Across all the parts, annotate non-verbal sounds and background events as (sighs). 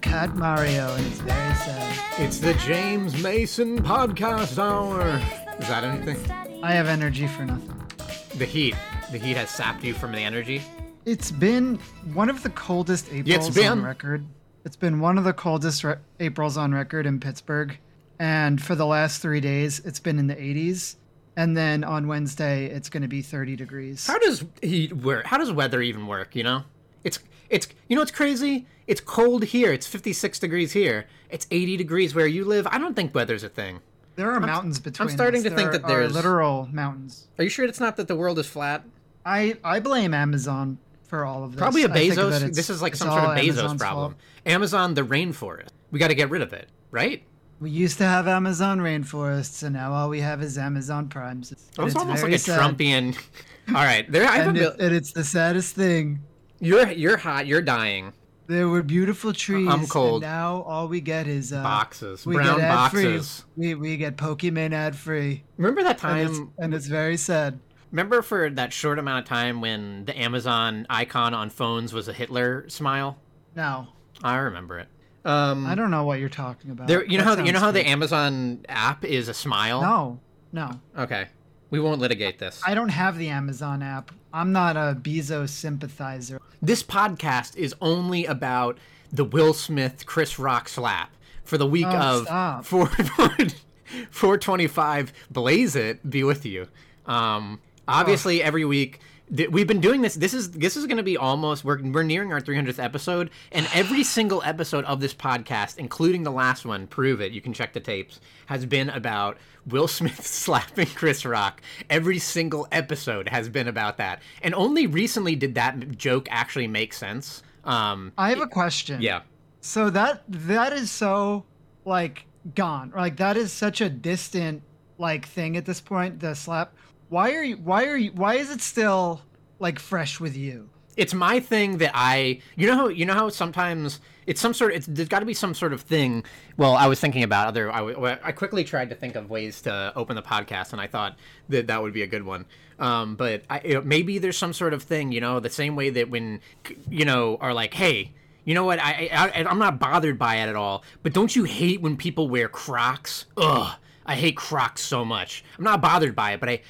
Cat Mario, and it's very sad. It's the James Mason Podcast Hour. Is that anything? I have energy for nothing. The heat. The heat has sapped you from the energy. It's been one of the coldest Aprils on been. record. It's been one of the coldest re- Aprils on record in Pittsburgh. And for the last three days, it's been in the 80s. And then on Wednesday, it's going to be 30 degrees. How does heat work? How does weather even work? You know, it's it's you know what's crazy? It's cold here. It's 56 degrees here. It's 80 degrees where you live. I don't think weather's a thing. There are mountains between. I'm starting us. to think There that there's- literal mountains. Are you sure it's not that the world is flat? I I blame Amazon for all of this. Probably a think Bezos. This is like some sort of Bezos Amazon's problem. fault. Amazon, the rainforest. We got to get rid of it, right? We used to have Amazon rainforests, and now all we have is Amazon Primes. It's almost like a sad. Trumpian. All right, there. I And, it, and it's the saddest thing. You're you're hot. You're dying. There were beautiful trees. I'm cold. And now all we get is uh, Boxes, we brown get free. boxes. We we get Pokemon ad free, Remember that and it's, time? and it's very sad. Remember for that short amount of time when the Amazon icon on phones was a Hitler smile? No, I remember it. Um, I don't know what you're talking about. there, you know That how you know how the. Amazon app is a smile. No, no. Okay, we won't litigate this. I don't have the Amazon app. I'm not a Bezos sympathizer. This podcast is only about the Will Smith Chris Rock slap for the week Oh, of stop. four (laughs) four twenty five. Blaze it, be with you. Um, obviously, every week th- we've been doing this. This is this is going to be almost we're we're nearing our three hundredth episode, and every single episode of this podcast, including the last one, prove it. You can check the tapes. Has been about Will Smith (laughs) slapping Chris Rock. Every single episode has been about that, and only recently did that joke actually make sense. Um, I have a question. yeah. So that that is so like gone. Like that is such a distant like thing at this point. The slap. Why are you? Why are you? Why is it still like fresh with you? it's my thing that I you know how you know how sometimes it's some sort of it's, there's got to be some sort of thing. Well, I was thinking about other. I, I quickly tried to think of ways to open the podcast, and I thought that that would be a good one. Um, but I, maybe there's some sort of thing, you know, the same way that when you know are like, hey. You know what? I, I I'm not bothered by it at all. But don't you hate when people wear Crocs? Ugh, I hate Crocs so much. I'm not bothered by it, but I,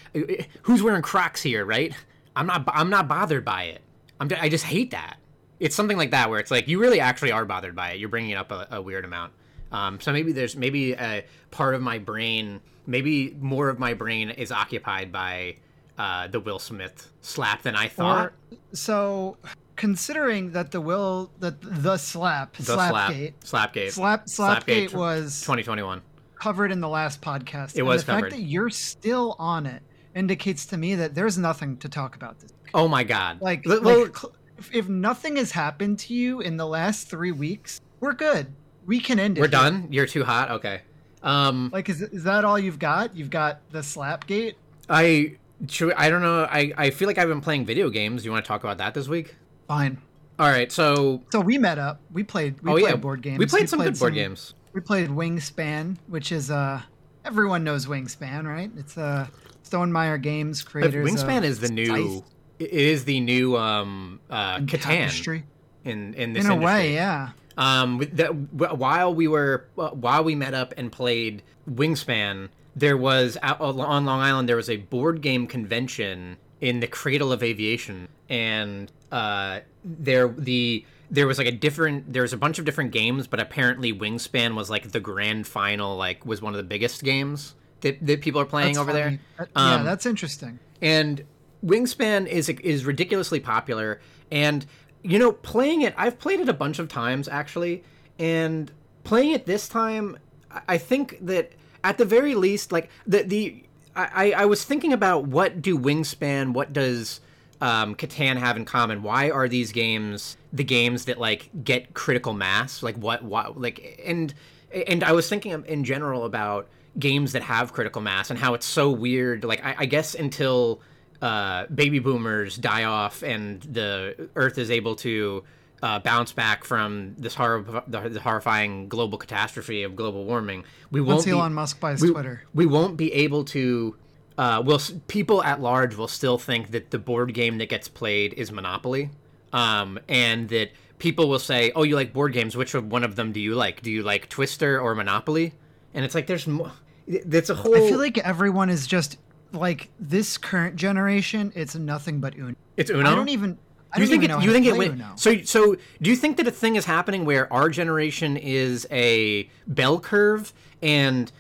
who's wearing Crocs here, right? I'm not I'm not bothered by it. I'm, I just hate that. It's something like that where it's like you really actually are bothered by it. You're bringing it up a, a weird amount. Um, so maybe there's maybe a part of my brain, maybe more of my brain is occupied by uh, the Will Smith slap than I thought. Or so considering that the will that the slap the slap, slapgate slapgate, slap slapgate tw- was 2021. Covered in the last podcast. It and was the covered. fact that you're still on it indicates to me that there's nothing to talk about this. Oh my god! Like, L- like if, if nothing has happened to you in the last three weeks, we're good. We can end it. we're here. done. You're too hot. Okay. Um, Like, is, is that all you've got? You've got the slapgate. I should, I don't know. I I feel like I've been playing video games. You want to talk about that this week? Fine. All right. So So we met up. We played. We oh played yeah, board games. We played some good board games. We played Wingspan, which is uh everyone knows Wingspan, right? It's a uh Stonemaier Games But creators. Wingspan of is the new. Scythe It is the new um uh and Catan Tapestry. in in this In a industry. way, yeah. Um, that, while we were uh, while we met up and played Wingspan, there was on Long Island there was a board game convention in the Cradle of Aviation, and uh, there the there was like a different there was a bunch of different games, but apparently Wingspan was like the grand final, like was one of the biggest games that, that people are playing That's over funny. there. That- yeah, Um, that's interesting. and Wingspan is is ridiculously popular. And you know, playing it, I've played it a bunch of times actually, and playing it this time, I- I think that at the very least, like the the I I was thinking about what do Wingspan, what does um, Catan have in common? Why are these games the games that like get critical mass? Like what what like and and I was thinking in general about games that have critical mass and how it's so weird. Like I, I guess until uh, baby boomers die off and the Earth is able to uh, bounce back from this horror, the, the horrifying global catastrophe of global warming, we won't Once be, Elon Musk buys we, Twitter. we won't be able to. Uh, will people at large will still think that the board game that gets played is Monopoly, um, and that people will say, "Oh, you like board games? Which one of them do you like? Do you like Twister or Monopoly?" And it's like there's more. That's a whole. I feel like everyone is just like this current generation. It's nothing but Uno. It's Uno. I don't even. I Do you don't think it? You think it? went- So so do you think that a thing is happening where our generation is a bell curve and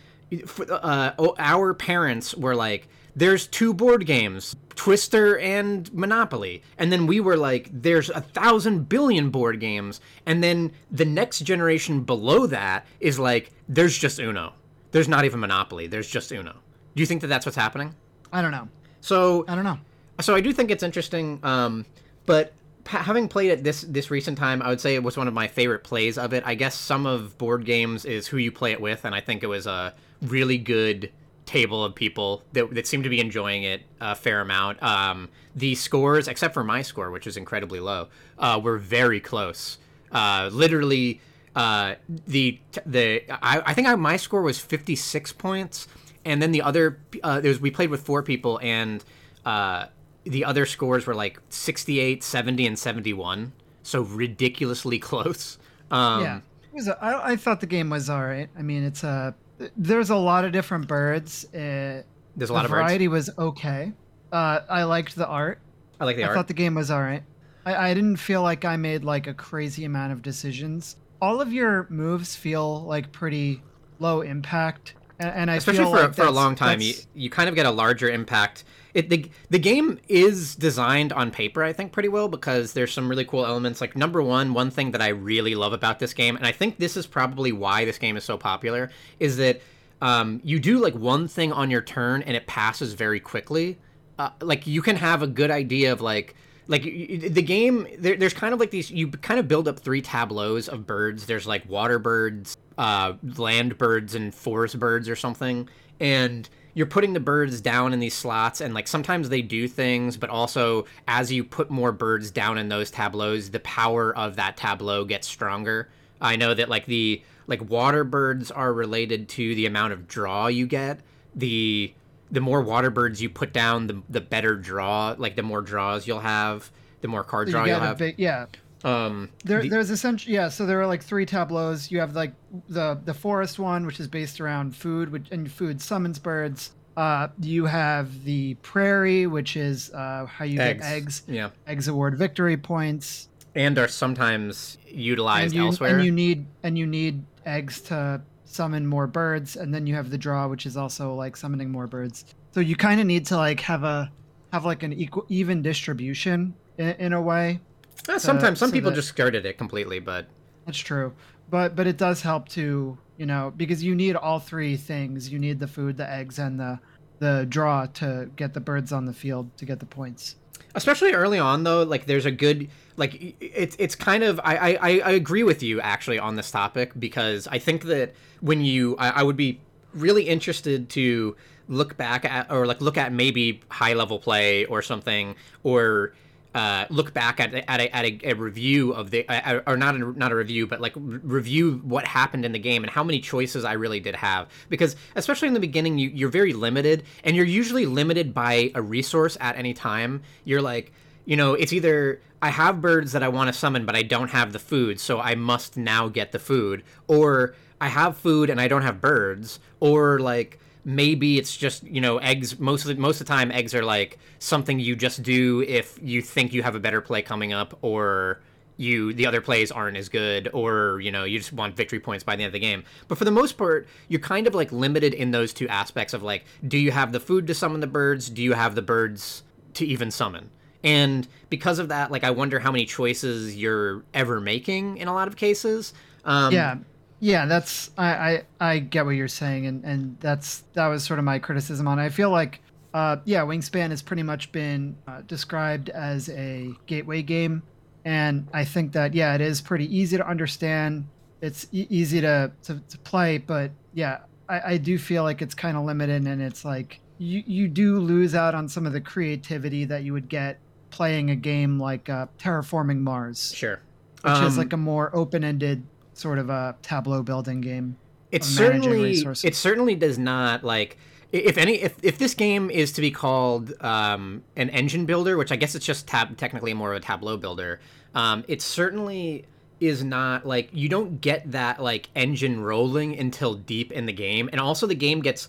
uh, our parents were like, "There's two board games, Twister and Monopoly," and then we were like, "There's a thousand billion board games," and then the next generation below that is like, "There's just Uno. There's not even Monopoly. There's just Uno." Do you think that that's what's happening? I don't know. So I don't know. so I do think it's interesting. Um, but having played it this this recent time, I would say it was one of my favorite plays of it. I guess some of board games is who you play it with, and I think it was a really good table of people that, that seemed to be enjoying it a fair amount. Um, the scores, except for my score, which is incredibly low, uh, were very close. Uh, literally, uh, the the I, I think I, my score was fifty six points, and then the other uh, was we played with four people and. Uh, the other scores were like 68 70 and 71 so ridiculously (laughs) close um yeah, it was a, I, I thought the game was all right. I mean, it's a there's a lot of different birds. Uh, there's a the lot of birds variety was okay. Uh, I liked the art. i like the I art I thought the game was all right. I, I didn't feel like I made like a crazy amount of decisions. All of your moves feel like pretty low impact, and, and I especially feel for, like for a long time you, you kind of get a larger impact it the, the game is designed on paper i think pretty well because there's some really cool elements. Like number one one thing that i really love about this game and i think this is probably why this game is so popular is that um, you do like one thing on your turn and it passes very quickly. Uh, like you can have a good idea of like like the game there, there's kind of like these you kind of build up three tableaus of birds. There's like water birds uh, land birds and forest birds or something. And you're putting the birds down in these slots and like sometimes they do things but also as you put more birds down in those tableaus the power of that tableau gets stronger. I know that like the like water birds are related to the amount of draw you get. The the more water birds you put down the the better draw like the more draws you'll have the more card draw get you'll have. big- yeah, um There, the- there's essentially yeah. So there are like three tableaus. You have like the the forest one, which is based around food, which, and food summons birds. Uh, you have the prairie, which is uh, how you eggs. get eggs. yeah Eggs award victory points. and are sometimes utilized and you, elsewhere And you need and you need eggs to summon more birds, and then you have the draw, which is also like summoning more birds. So you kind of need to like have a have like an equal even distribution in, in a way. Uh, sometimes some so people that- just skirted it completely but That's true. But but it does help to, you know, because you need all three things. You need the food, the eggs, and the the draw to get the birds on the field to get the points. especially early on though like there's a good like it's it's kind of I, I I- I agree with you actually on this topic because I think that when you I, I would be really interested to look back at or like look at maybe high level play or something or uh, look back at at a, at a, a review of the uh, or not a, not a review but like re- review what happened in the game and how many choices I really did have. Because especially in the beginning you, you're very limited and you're usually limited by a resource at any time. You're like you know it's either I have birds that I want to summon but I don't have the food so I must now get the food. Or I have food and I don't have birds. Or like maybe it's just you know eggs most of the most of the time eggs are like something you just do if you think you have a better play coming up or you the other plays aren't as good or you know you just want victory points by the end of the game. But for the most part you're kind of like limited in those two aspects of like do you have the food to summon the birds? Do you have the birds to even summon? And because of that like i wonder how many choices you're ever making in a lot of cases. Um yeah. Yeah, that's I, I I get what you're saying and and that's that was sort of my criticism on it. I feel like uh yeah, Wingspan has pretty much been uh, described as a gateway game and I think that yeah, it is pretty easy to understand. It's e- easy to, to to play, but yeah, I, I do feel like it's kind of limited and it's like you you do lose out on some of the creativity that you would get playing a game like uh, Terraforming Mars, sure which is Um, like a more open-ended sort of a tableau building game. it certainly it certainly does not like if any if, if this game is to be called um, an engine builder which i guess it's just tab technically more of a tableau builder um, it certainly is not like you don't get that like engine rolling until deep in the game and also the game gets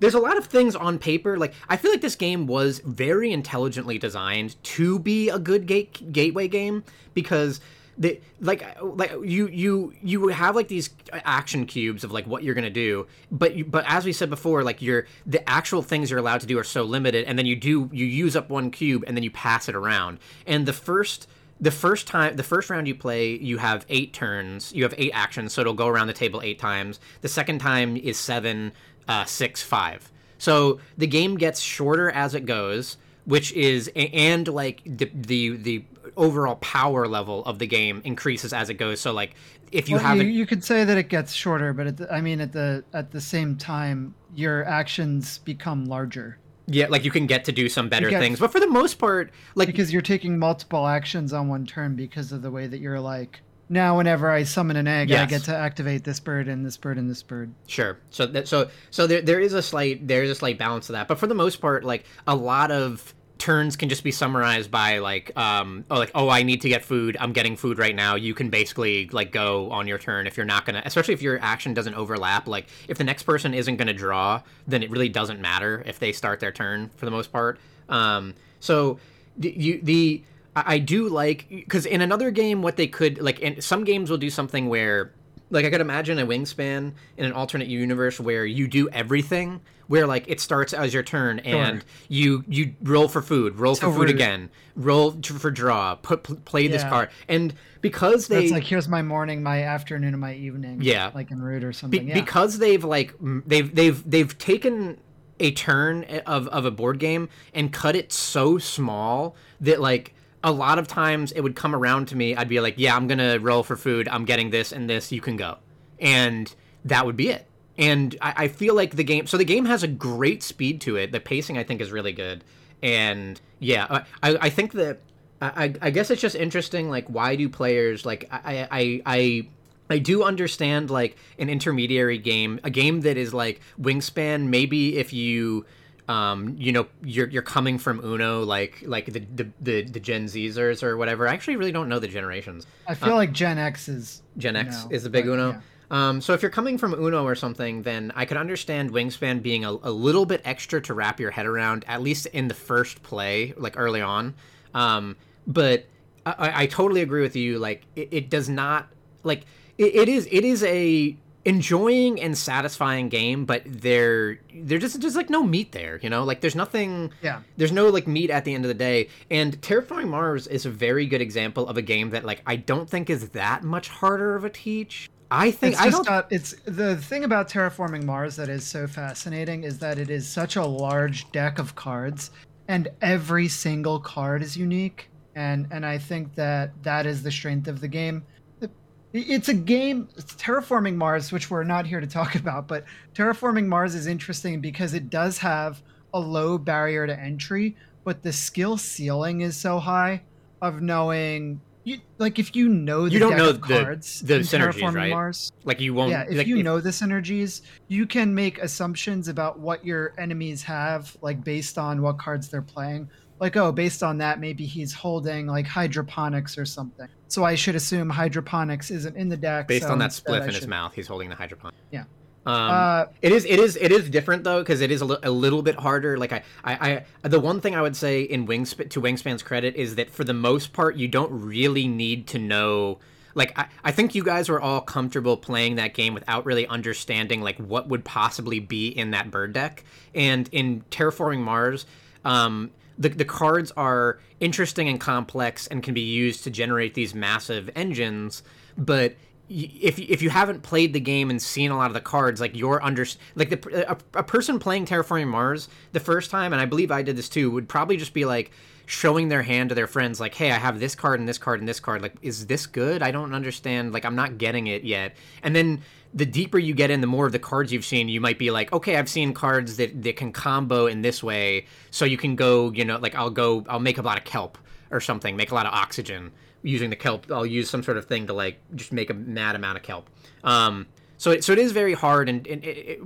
there's a lot of things on paper like i feel like this game was very intelligently designed to be a good gate gateway game because the like like you you you have like these action cubes of like what you're gonna do but you, but as we said before like your the actual things you're allowed to do are so limited and then you do you use up one cube and then you pass it around. And the first the first time the first round you play you have eight turns you have eight actions so it'll go around the table eight times. The second time is seven uh, six five. So the game gets shorter as it goes which is and like the the, the overall power level of the game increases as it goes so like if you well, have you, you could say that it gets shorter but the, i mean at the at the same time your actions become larger yeah, like you can get to do some better get, things, but for the most part, like because you're taking multiple actions on one turn because of the way that you're like now whenever I summon an egg, yes. I get to activate this bird and this bird and this bird. Sure. So that so so there there is a slight there is a slight balance to that, but for the most part, like a lot of turns can just be summarized by like um oh like oh I need to get food. I'm getting food right now. You can basically like go on your turn if you're not gonna especially if your action doesn't overlap. Like if the next person isn't gonna draw then it really doesn't matter if they start their turn for the most part. Um so you the I, I do like because in another game what they could like in some games will do something where like I could imagine a wingspan in an alternate universe where you do everything, where like it starts as your turn and sure. you you roll for food, roll so for food rude. again, roll for draw, put play yeah. this card, and because they it's like here's my morning, my afternoon, and my evening, yeah, like in Root or something. Be- yeah. Because they've like they've they've they've taken a turn eh, of of a board game and cut it so small that like a lot of times it would come around to me. I'd be like, yeah, I'm going to roll for food. I'm getting this and this. You can go. And that would be it. And I, I, feel like the game, so the game has a great speed to it. The pacing, I think, is really good. And yeah, I, I think that, I, I guess it's just interesting. Like, why do players, like, I, I, I, I do understand, like, an intermediary game, a game that is like Wingspan, maybe if you um, you know, you're you're coming from Uno, like like the the the, the Gen Zers or whatever. I actually really don't know the generations. I feel uh, like Gen X is Gen X is the big Uno. Yeah. Um, so if you're coming from Uno or something, then I could understand Wingspan being a, a, little bit extra to wrap your head around, at least in the first play, like early on. Um, but I, I, totally agree with you. Like it, it does not like it, it is it is a enjoying and satisfying game, but there there just just like no meat there, you know? Like there's nothing Yeah. There's no like meat at the end of the day. And Terraforming Mars is a very good example of a game that like I don't think is that much harder of a teach. I think it's I don't. Not, it's the thing about terraforming Mars that is so fascinating is that it is such a large deck of cards, and every single card is unique. And and I think that that is the strength of the game. It's a game, it's Terraforming Mars, which we're not here to talk (laughs) about, but Terraforming Mars is interesting because it does have a low barrier to entry, but the skill ceiling is so high of knowing you like if you know the you don't know the, cards the synergies right? Mars, like you won't yeah if like, you if, know the synergies you can make assumptions about what your enemies have like based on what cards they're playing like oh based on that maybe he's holding like hydroponics or something so i should assume hydroponics isn't in the deck based so on that spliff in his mouth he's holding the hydroponics yeah um, uh, it is it is it is different though because it is a, li- a, little bit harder. Like I, I, I, the one thing I would say in Wingspan to Wingspan's credit is that for the most part you don't really need to know. Like I, I think you guys were all comfortable playing that game without really understanding like what would possibly be in that bird deck. And in Terraforming Mars, um, the, the cards are interesting and complex and can be used to generate these massive engines but if if you haven't played the game and seen a lot of the cards, like your under like the a, a, person playing Terraforming Mars the first time, and I believe I did this too, would probably just be like showing their hand to their friends, like, "Hey, I have this card and this card and this card. Like, is this good? I don't understand. Like, I'm not getting it yet." And then the deeper you get in, the more of the cards you've seen, you might be like, okay, I've seen cards that, that can combo in this way. So you can go, you know, like I'll go, I'll make a lot of kelp or something, make a lot of oxygen using the kelp. I'll use some sort of thing to like just make a mad amount of kelp. Um, so it, so it is very hard and, and it, it,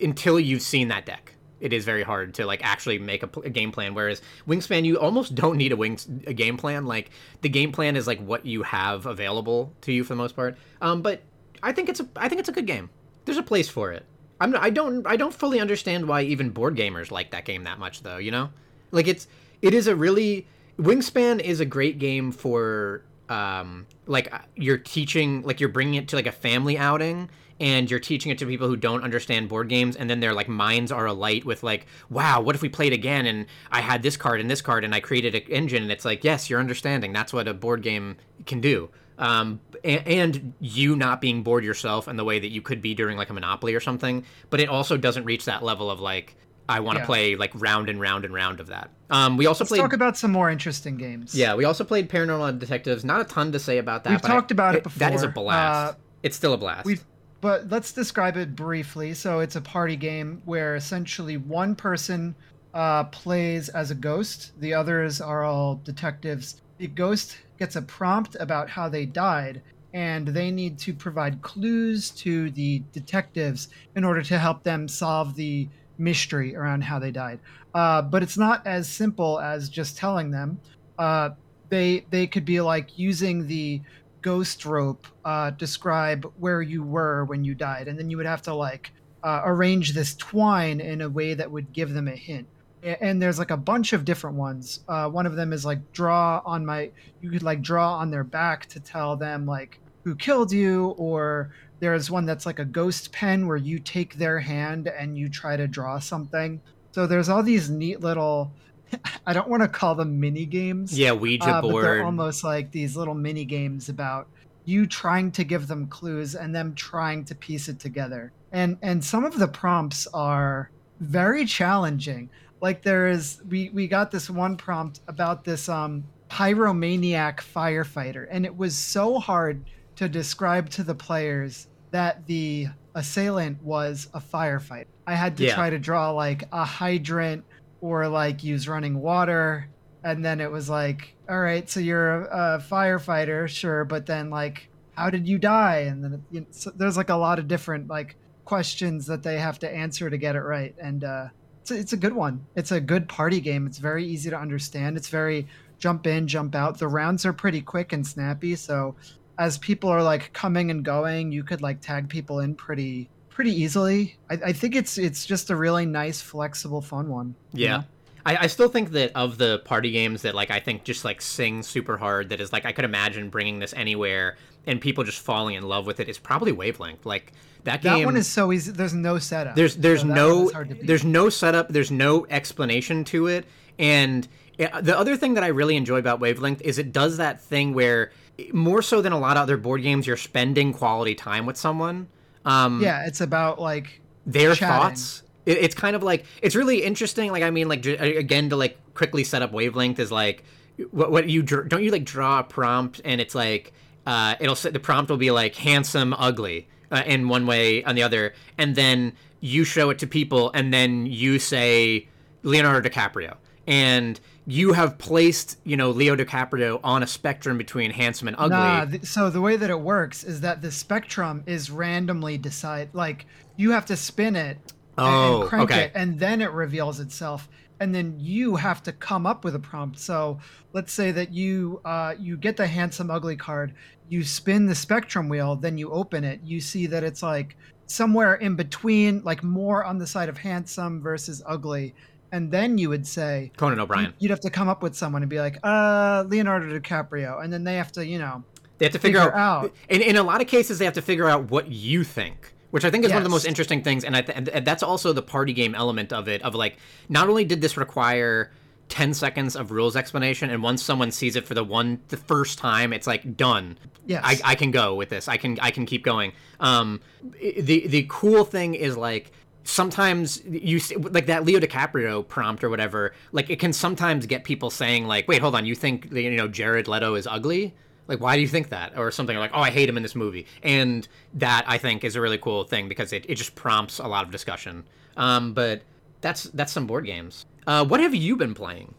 until you've seen that deck. it is very hard to like actually make a, a, game plan. Whereas Wingspan, you almost don't need a wings a game plan. Like the game plan is like what you have available to you for the most part. Um, but I think it's a I think it's a good game. There's a place for it. I'm I don't I don't fully understand why even board gamers like that game that much though. You know, like it's it is a really Wingspan is a great game for um like you're teaching like you're bringing it to like a family outing and you're teaching it to people who don't understand board games and then their like minds are alight with like wow what if we played again and i had this card and this card and i created an engine and it's like yes you're understanding that's what a board game can do um, and, and, you not being bored yourself in the way that you could be during like a monopoly or something but it also doesn't reach that level of like I want to yeah. play like round and round and round of that. Um, we also Let's played. Talk about some more interesting games. Yeah, we also played Paranormal Detectives. Not a ton to say about that. We've talked I, about it, it, before. That is a blast. Uh, it's still a blast. We've but let's describe it briefly. So it's a party game where essentially one person uh, plays as a ghost, the others are all detectives. The ghost gets a prompt about how they died, and they need to provide clues to the detectives in order to help them solve the mystery around how they died. Uh, but it's not as simple as just telling them. Uh, they they could be like using the ghost rope uh, describe where you were when you died, and then you would have to like uh, arrange this twine in a way that would give them a hint. And there's like a bunch of different ones. Uh, one of them is like draw on my. You could like draw on their back to tell them like who killed you, or there's one that's like a ghost pen where you take their hand and you try to draw something. So there's all these neat little (laughs) I don't want to call them mini games. Yeah, Ouija uh, board. But they're almost like these little mini games about you trying to give them clues and them trying to piece it together. And and some of the prompts are very challenging. Like there is we we got this one prompt about this um pyromaniac firefighter and it was so hard to describe to the players that the assailant was a firefighter. I had to yeah. try to draw like a hydrant or like use running water and then it was like all right so you're a, a firefighter sure but then like how did you die and then you know, so there's like a lot of different like questions that they have to answer to get it right and uh it's a, it's a good one it's a good party game it's very easy to understand it's very jump in jump out the rounds are pretty quick and snappy so as people are like coming and going you could like tag people in pretty pretty easily. I, I, think it's it's just a really nice, flexible, fun one. Yeah. I, I still think that of the party games that like I think just like sing super hard that is like I could imagine bringing this anywhere and people just falling in love with it is probably Wavelength. Like that game. That one is so easy. There's no setup. There's there's so no there's no setup. There's no explanation to it. And the other thing that I really enjoy about Wavelength is it does that thing where more so than a lot of other board games, you're spending quality time with someone. Um, yeah, it's about like their chatting. thoughts. It, it's kind of like it's really interesting. Like I mean, like again to like quickly set up wavelength is like what, what you don't you like draw a prompt and it's like uh, it'll the prompt will be like handsome, ugly uh, in one way, on the other, and then you show it to people, and then you say Leonardo DiCaprio, and you have placed, you know, Leo DiCaprio on a spectrum between handsome and ugly. Nah, th- so the way that it works is that the spectrum is randomly decide like you have to spin it oh, and crank okay. it and then it reveals itself and then you have to come up with a prompt. So let's say that you uh, you get the handsome ugly card, you spin the spectrum wheel, then you open it, you see that it's like somewhere in between, like more on the side of handsome versus ugly and then you would say Conan O'Brien. You'd have to come up with someone and be like, uh, Leonardo DiCaprio, and then they have to, you know, they have to figure, figure out, out. In, in a lot of cases, they have to figure out what you think. Which I think is yes. one of the most interesting things, and, I th- and that's also the party game element of it. Of like, not only did this require 10 seconds of rules explanation and once someone sees it for the one the first time it's like done yes i, I can go with this i can i can keep going um the the cool thing is like sometimes you like that Leo DiCaprio prompt or whatever. Like it can sometimes get people saying like, "Wait, hold on, you think you know Jared Leto is ugly?" Like, why do you think that? Or something like, "Oh, I hate him in this movie." And that I think is a really cool thing because it, it just prompts a lot of discussion. Um, but that's that's some board games. Uh, what have you been playing?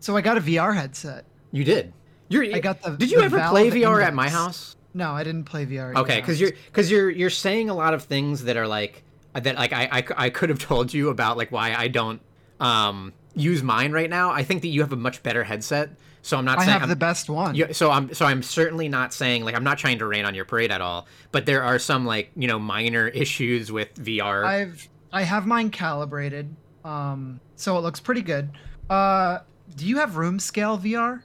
So I got a VR headset. You did. You're, I got the. Did you the ever Valve play VR at my house? No, I didn't play VR. Okay, because you're because you're you're saying a lot of things that are like that like I, I I could have (laughs) told you about like why I don't um use mine right now. I think that you have a much better headset. So I'm not I saying have I'm, the best one. yeah, so I'm so I'm certainly not saying like I'm not trying to rain on your parade at all, but there are some like you know minor issues with VR. I've I have mine calibrated, um, so it looks pretty good. Uh, do you have room scale VR,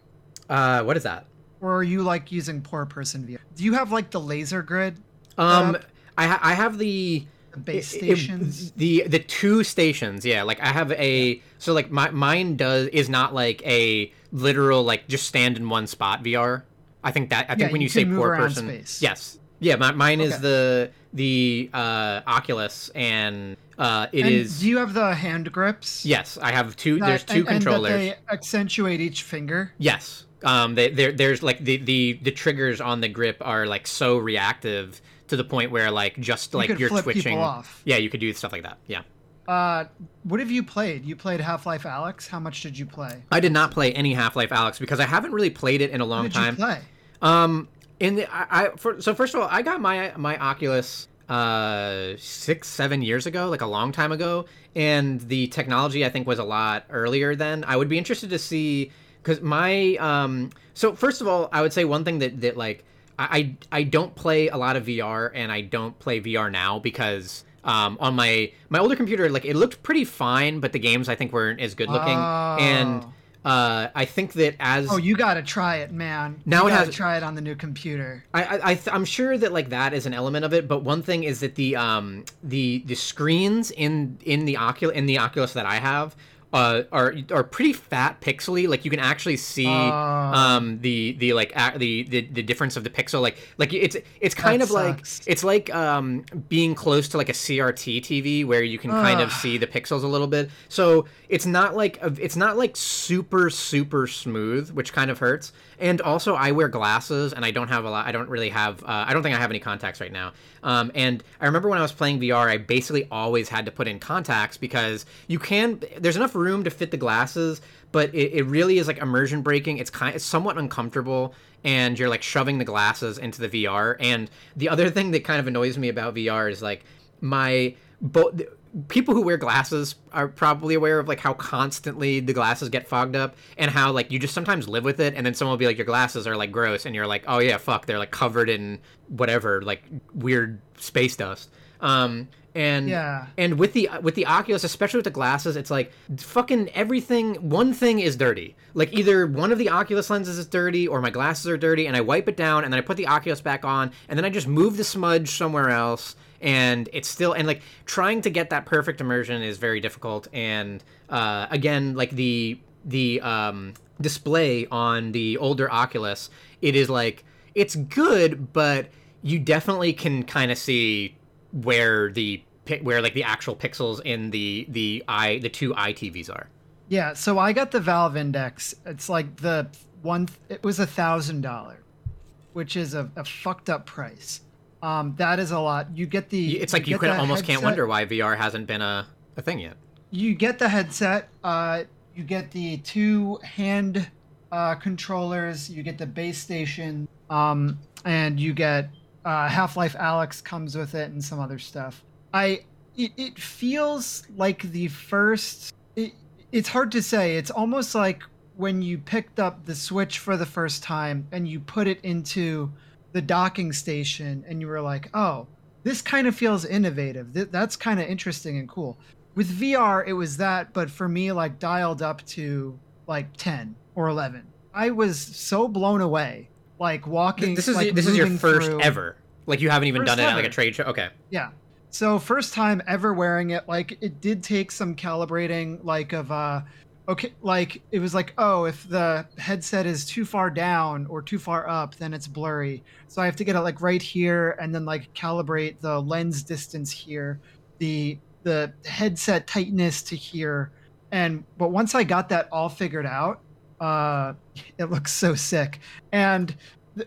Uh, what is that? or are you like using poor person VR? Do you have like the laser grid, Um, I ha- I have the the base it- it- stations? the the two stations, yeah. Like I have a so like my mine does is not like a literal like just stand in one spot VR. I think that I think Yeah, when you you, say poor person, space. yes, yeah. My, mine is the the uh, Oculus, and uh, it and is Do you have the hand grips? yes. I have two. That- there's two and, controllers. And that they accentuate each finger. Yes. Um, they, there, there's like the, the the triggers on the grip are like so reactive to the point where like just like flip people twitching. off. Yeah, you could do stuff like that. Yeah. Uh, what have you played? You played Half Life Alyx. How much did you play? I did not play any Half Life Alyx because I haven't really played it in a long time. you play? Um, in the I, I for, so first of all, I got my my Oculus uh six seven years ago, like a long time ago, and the technology I think was a lot earlier then. I would be interested to see because my um so first of all, I would say one thing that that like I I don't play a lot of VR and I don't play VR now because um, on my my older computer like it looked pretty fine but the games i think weren't as good looking and Oh. Uh, i think that as Oh, you gotta try it, man. Now you it gotta has- try it on the new computer. I, I, I'm sure that like that is an element of it, but one thing is that the um the the screens in in the Oculus in the Oculus that I have uh are are pretty fat pixely. Like you can actually see Oh. um the the like ac the, the the difference of the pixel. Like like it's it's kind of like it's like um being close to like a CRT TV where you can kind of see the pixels a little bit. So it's not like a, it's not like super super smooth, which kind of hurts. And also, I wear glasses, and I don't have a lot. I don't really have. Uh, I don't think I have any contacts right now. Um, and I remember when I was playing VR, I basically always had to put in contacts because you can. There's enough room to fit the glasses, but it, it really is like immersion breaking. It's kind. It's somewhat uncomfortable, and you're like shoving the glasses into the VR. And the other thing that kind of annoys me about VR is like my both people who wear glasses are probably aware of like how constantly the glasses get fogged up and how like you just sometimes live with it and then someone will be like your glasses are like gross and you're like oh yeah fuck they're like covered in whatever like weird space dust um and Yeah. and with the with the Oculus, especially with the glasses, it's like fucking everything. One thing is dirty. Like either one of the Oculus lenses is dirty, or my glasses are dirty, and I wipe it down, and then I put the Oculus back on, and then I just move the smudge somewhere else, and it's still and like trying to get that perfect immersion is very difficult. And uh, again, like the the um, display on the older Oculus, it is like it's good, but you definitely can kind of see where the where like the actual pixels in the the i the two eye TVs are. Yeah, so I got the Valve Index. It's like the one. It was a thousand dollar, which is a, a fucked up price. Um, that is a lot. You get the. It's like you, get could almost can't wonder why VR hasn't been a, a thing yet. You get the headset. Uh, you get the two hand uh, controllers. You get the base station. Um, and you get uh, Half Life Alyx comes with it and some other stuff. I. It, it feels like the first. It, it's hard to say. It's almost like when you picked up the Switch for the first time and you put it into the docking station and you were like, oh, this kind of feels innovative. Th- that's kind of interesting and cool. With VR, it was that, but for me, like dialed up to like 10 or 11. I was so blown away. Like walking. This is like, this is your first through- ever. Like you haven't even First done it at like a trade show. Okay. Yeah. So first time ever wearing it, like it did take some calibrating, like of uh okay like it was like, oh, if the headset is too far down or too far up, then it's blurry. So I have to get it like right here and then like calibrate the lens distance here, the the headset tightness to here. And but once I got that all figured out, uh it looks so sick. And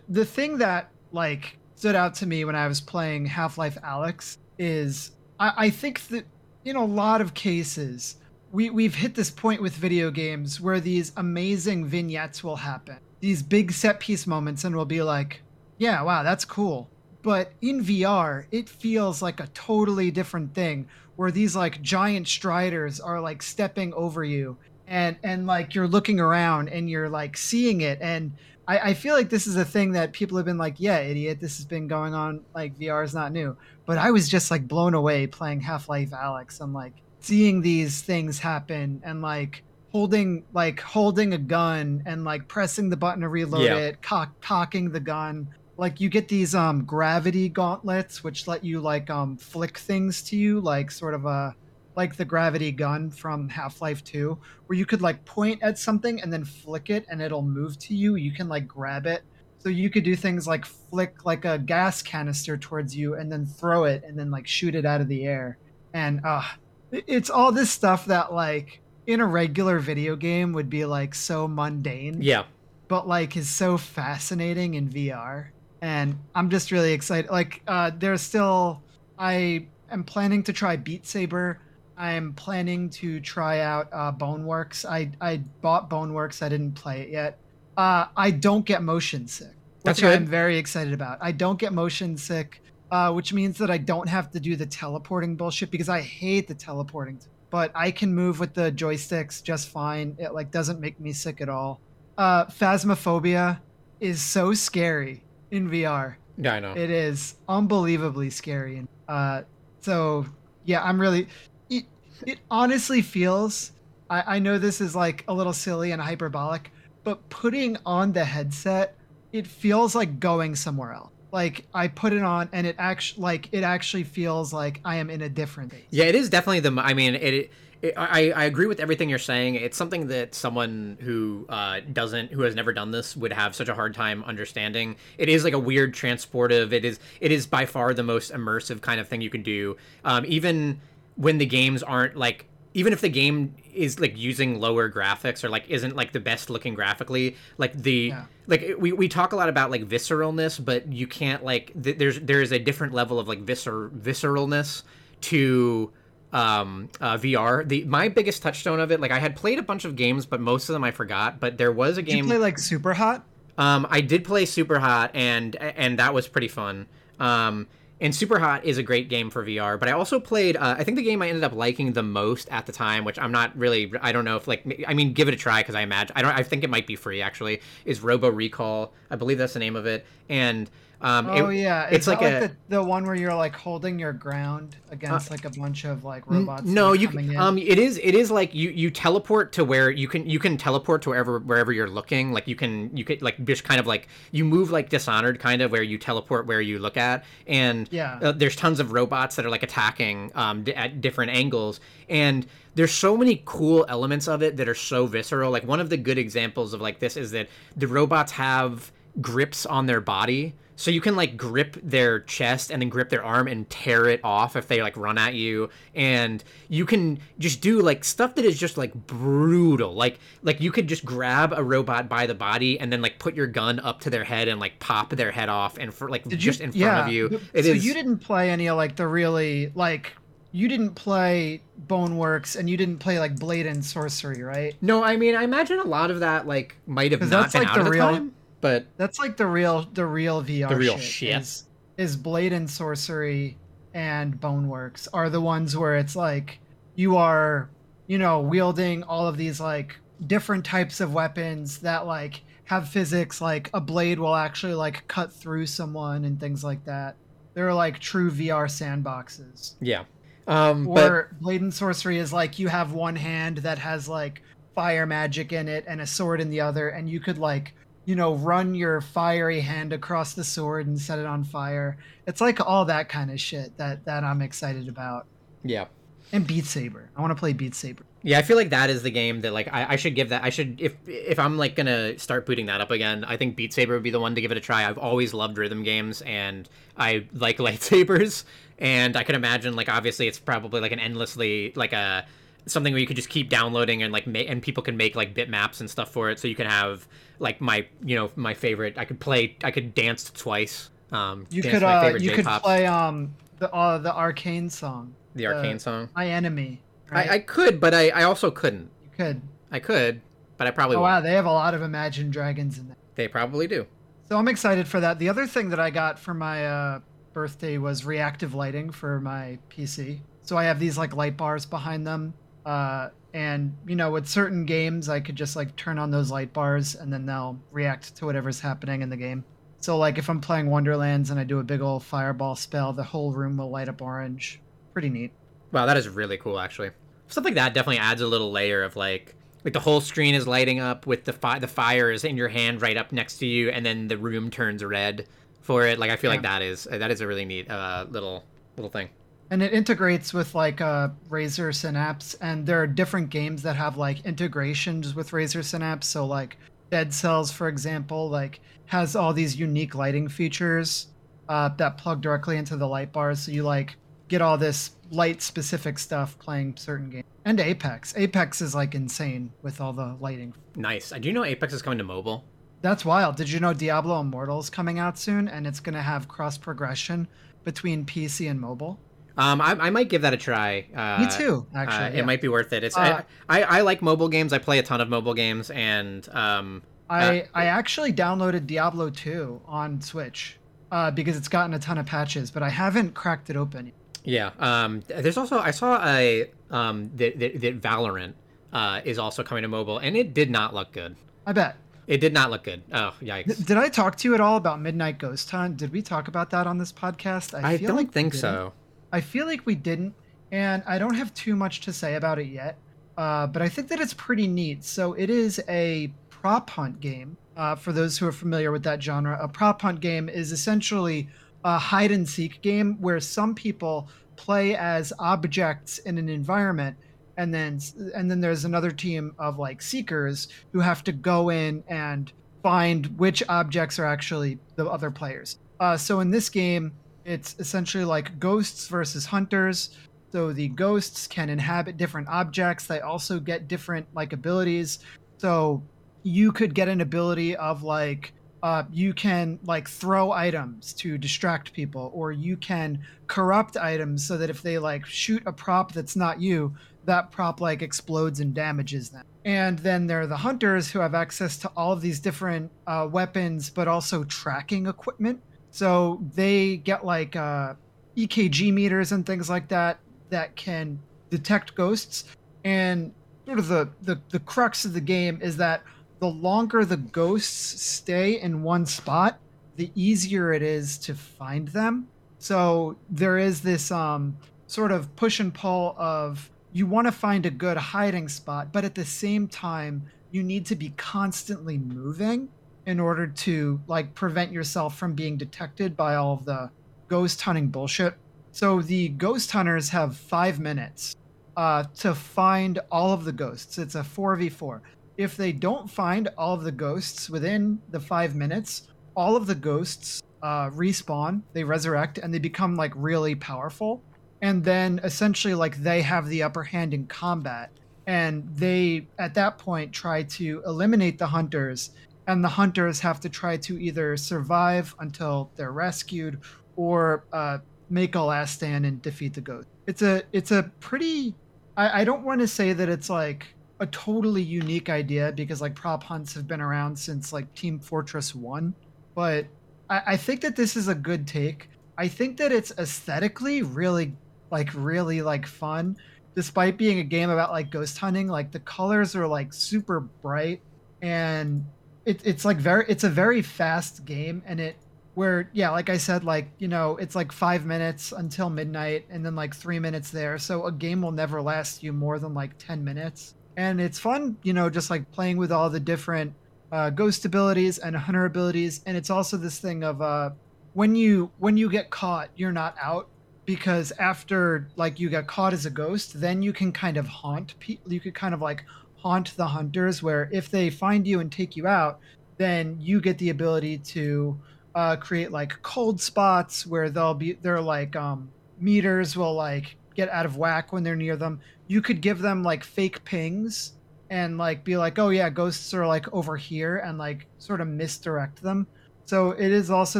the, thing that like stood out to me when I was playing Half Life Alyx is I, I think that in a lot of cases we we've hit this point with video games where these amazing vignettes will happen, these big set piece moments, and we'll be like, yeah, wow, that's cool. but in VR, it feels like a totally different thing where these like giant striders are like stepping over you and and like you're looking around and you're like seeing it and I, I feel like this is a thing that people have been like, yeah, idiot, this has been going on. Like VR is not new. But I was just like blown away playing Half Life Alyx I'm like seeing these things happen and like holding like holding a gun and like pressing the button to reload Yeah. it, cock cocking the gun. Like you get these um gravity gauntlets which let you like um flick things to you, like sort of a like the gravity gun from Half-Life 2 where you could like point at something and then flick it and it'll move to you. You can like grab it. So you could do things like flick like a gas canister towards you and then throw it and then like shoot it out of the air. And uh it's all this stuff that like in a regular video game would be like so mundane Yeah. but like is so fascinating in VR. And I'm just really excited. Like, uh, there's still, I am planning to try Beat Saber. I'm planning to try out uh, Boneworks. I I bought Boneworks. I didn't play it yet. Uh, I don't get motion sick, That's which. I'm very excited about. I don't get motion sick, uh, which means that I don't have to do the teleporting bullshit because I hate the teleporting. But I can move with the joysticks just fine. It like doesn't make me sick at all uh phasmophobia is so scary in VR. Yeah, I know. It is unbelievably scary. And uh so yeah, I'm really it it honestly feels I, I know this is like a little silly and hyperbolic, but putting on the headset, it feels like going somewhere else. Like I put it on and it actually like it actually feels like I am in a different. Yeah, it is definitely the. I mean, it. it I, I agree with everything you're saying. It's something that someone who uh, doesn't, who has never done this, would have such a hard time understanding. It is like a weird transportive. It is. It is by far the most immersive kind of thing you can do. Um, even when the games aren't like, even if the game is like using lower graphics or like isn't like the best looking graphically, like the Yeah. like we, we talk a lot about like visceralness, but you can't like th- there's there is a different level of like viscer visceralness to um uh VR. The my biggest touchstone of it, like I had played a bunch of games, but most of them I forgot. But there was a Did you game play like super hot? um, I did play Super Hot, and and that was pretty fun. Um, and Super Hot is a great game for VR, but I also played. Uh, I think the game I ended up liking the most at the time, which I'm not really. I don't know if like. I mean, give it a try because I imagine. I don't. I think it might be free actually. Is Robo Recall? I believe that's the name of it. And um, Oh it- yeah, it's like a- the, the one where you're like holding your ground against like a bunch of like robots. No, you um it is it is like you you teleport to where you can you can teleport to wherever wherever you're looking. Like you can you could like just kind of like you move like Dishonored kind of where you teleport where you look at and Yeah. uh, there's tons of robots that are like attacking um d- at different angles and there's so many cool elements of it that are so visceral. Like one of the good examples of like this is that the robots have grips on their body so you can like grip their chest and then grip their arm and tear it off if they like run at you and you can just do like stuff that is just like brutal like like you could just grab a robot by the body and then like put your gun up to their head and like pop their head off and for like Did you, just in front yeah. of you It so is- you didn't play any of like the really like you didn't play Boneworks and you didn't play like Blade and Sorcery, right? no i mean i imagine a lot of that like might have not that's, been like, out the the real- time but That's like the real the real VR The real shit. shit. Is, is Blade and Sorcery and Boneworks are the ones where it's like you are, you know, wielding all of these like different types of weapons that like have physics like a blade will actually like cut through someone and things like that. They're like true VR sandboxes. yeah um but Or Blade and Sorcery is like you have one hand that has like fire magic in it and a sword in the other, and you could like, you know, run your fiery hand across the sword and set it on fire. It's like all that kind of shit that that I'm excited about. yeah And Beat Saber. I want to play Beat Saber. Yeah, I feel like that is the game that like I, I should give that I should if if I'm like gonna start booting that up again, I think Beat Saber would be the one to give it a try. I've always loved rhythm games and I like (laughs) lightsabers and I can imagine like obviously it's probably like an endlessly like a something where you could just keep downloading and like ma- and people can make like beatmaps and stuff for it so you can have like my you know my favorite I could play I could dance twice um You could uh you could J-pops, play um the uh, the arcane song. the arcane song. My enemy. Right? I, I could, but I, I also couldn't. you could. I could, but I probably Oh won't. wow, they have a lot of Imagine Dragons in there. They probably do. So I'm excited for that. The other thing that I got for my uh, birthday was reactive lighting for my PC. So I have these like light bars behind them. Uh, and you know, with certain games, I could just like turn on those light bars and then they'll react to whatever's happening in the game. So like if I'm playing Wonderlands and I do a big old fireball spell, the whole room will light up orange. Pretty neat. Wow, that is really cool actually. Stuff like that definitely adds a little layer of like like the whole screen is lighting up with the fi- the fire is in your hand right up next to you and then the room turns red for it. Like I feel yeah. like that is that is a really neat uh, little little thing. And it integrates with like uh, Razer Synapse, and there are different games that have like integrations with Razer Synapse. So like Dead Cells, for example, like has all these unique lighting features uh, that plug directly into the light bars. So you like get all this light specific stuff playing certain games. And Apex. Apex is like insane with all the lighting. Nice. Do you know Apex is coming to mobile? That's wild. Did you know Diablo Immortal is coming out soon and it's going to have cross progression between PC and mobile? Um, I, I, might give that a try. Uh, Me too. Actually, uh, yeah. it might be worth it. It's uh, I, I, I, like mobile games. I play a ton of mobile games, and um, I uh, I actually downloaded Diablo 2 on Switch uh, because it's gotten a ton of patches, but I haven't cracked it open. Yeah. Um, there's also I saw a um that that, that Valorant uh, is also coming to mobile, and it did not look good. I bet. It did not look good. Oh, yikes! Did I talk to you at all about Midnight Ghost Hunt? Did we talk about that on this podcast? I, I don't like think so. I feel like we didn't, and I don't have too much to say about it yet. Uh, but I think that it's pretty neat. So it is a prop hunt game. Uh, for those who are familiar with that genre, a prop hunt game is essentially a hide and seek game where some people play as objects in an environment and then and then there's another team of like seekers who have to go in and find which objects are actually the other players. Uh, so in this game, it's essentially like ghosts versus hunters. So the ghosts can inhabit different objects. They also get different like abilities. So you could get an ability of like uh, you can like throw items to distract people, or you can corrupt items so that if they like shoot a prop that's not you, that prop like explodes and damages them. And then there are the hunters who have access to all of these different uh, weapons, but also tracking equipment. So they get like uh, EKG meters and things like that that can detect ghosts. And sort of the, the, the crux of the game is that the longer the ghosts stay in one spot, the easier it is to find them. So there is this um, sort of push and pull of you want to find a good hiding spot, but at the same time, you need to be constantly moving in order to like prevent yourself from being detected by all of the ghost hunting bullshit. So the ghost hunters have five minutes uh, to find all of the ghosts. It's a 4v4. If they don't find all of the ghosts within the five minutes, all of the ghosts uh, respawn, they resurrect, and they become like really powerful. And then essentially, like they have the upper hand in combat. And they, at that point, try to eliminate the hunters and the hunters have to try to either survive until they're rescued or uh, make a last stand and defeat the ghost. It's a it's a pretty I, I don't want to say that it's like a totally unique idea because like prop hunts have been around since like Team Fortress One, but I, I think that this is a good take. I think that it's aesthetically really like really like fun despite being a game about like ghost hunting like the colors are like super bright and it, it's like very it's a very fast game and it where yeah like i said like you know it's like five minutes until midnight and then like three minutes there. So a game will never last you more than like 10 minutes. And it's fun you know just like playing with all the different uh, ghost abilities and hunter abilities. And it's also this thing of uh, when you when you get caught you're not out. Because after like you get caught as a ghost then you can kind of haunt people you could kind of like haunt the hunters where if they find you and take you out then you get the ability to uh, create like cold spots where they'll be they're like um, meters will like get out of whack when they're near them. You could give them like fake pings and like be like oh yeah ghosts are like over here and like sort of misdirect them. So it is also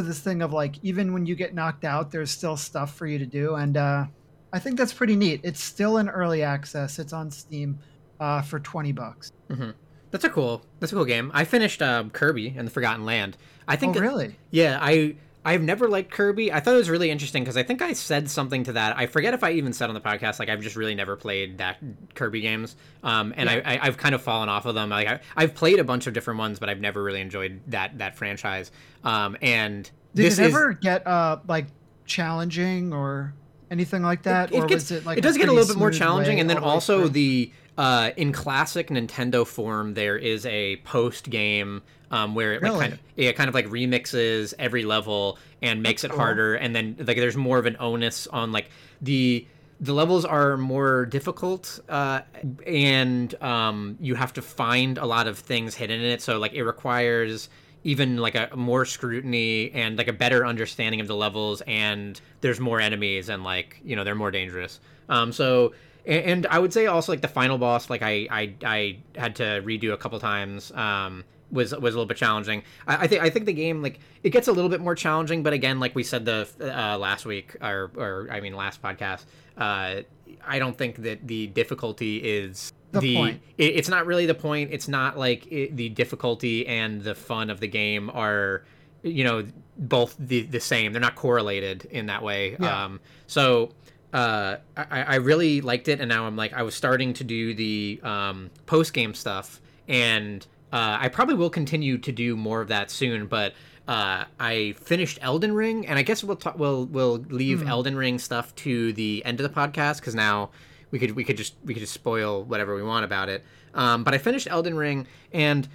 this thing of like even when you get knocked out there's still stuff for you to do and uh, i think that's pretty neat. It's still in early access. It's on steam uh, for 20 bucks. Mm-hmm. That's a cool. That's a cool game. I finished um, Kirby and the Forgotten Land. I think. Oh, that- really? Yeah, I I've never liked Kirby. I thought it was really interesting because I think I said something to that. I forget if I even said on the podcast like I've just really never played that Kirby games. Um, and Yeah. I, I I've kind of fallen off of them. Like I, I've played a bunch of different ones, but I've never really enjoyed that that franchise. Um, and Did this it is- ever get uh like challenging or anything like that, it or gets, was it like it does get a little bit more challenging and then all the way also through? the uh, in classic nintendo form there is a post game um, where it like kind of it kind of like remixes every level and makes it cool. harder and then like there's more of an onus on like the the levels are more difficult uh, and um, you have to find a lot of things hidden in it so like it requires even like a more scrutiny and like a better understanding of the levels and there's more enemies and like you know they're more dangerous. Um so and, and i would say also like the final boss like i i, I had to redo a couple times um was was a little bit challenging. I, I think i think the game like it gets a little bit more challenging but again like we said the uh, last week or or i mean last podcast uh i don't think that the difficulty is The point. it, it's not really the point. It's not like it, the difficulty and the fun of the game are, you know, both the the same. They're not correlated in that way. Yeah. Um, so uh, I, I really liked it, and now I'm like I was starting to do the um, post game stuff, and uh, I probably will continue to do more of that soon. But uh, I finished Elden Ring, and I guess we'll talk, we'll we'll leave Elden Ring stuff to the end of the podcast because now we could we could just we could just spoil whatever we want about it. Um, but I finished Elden Ring, and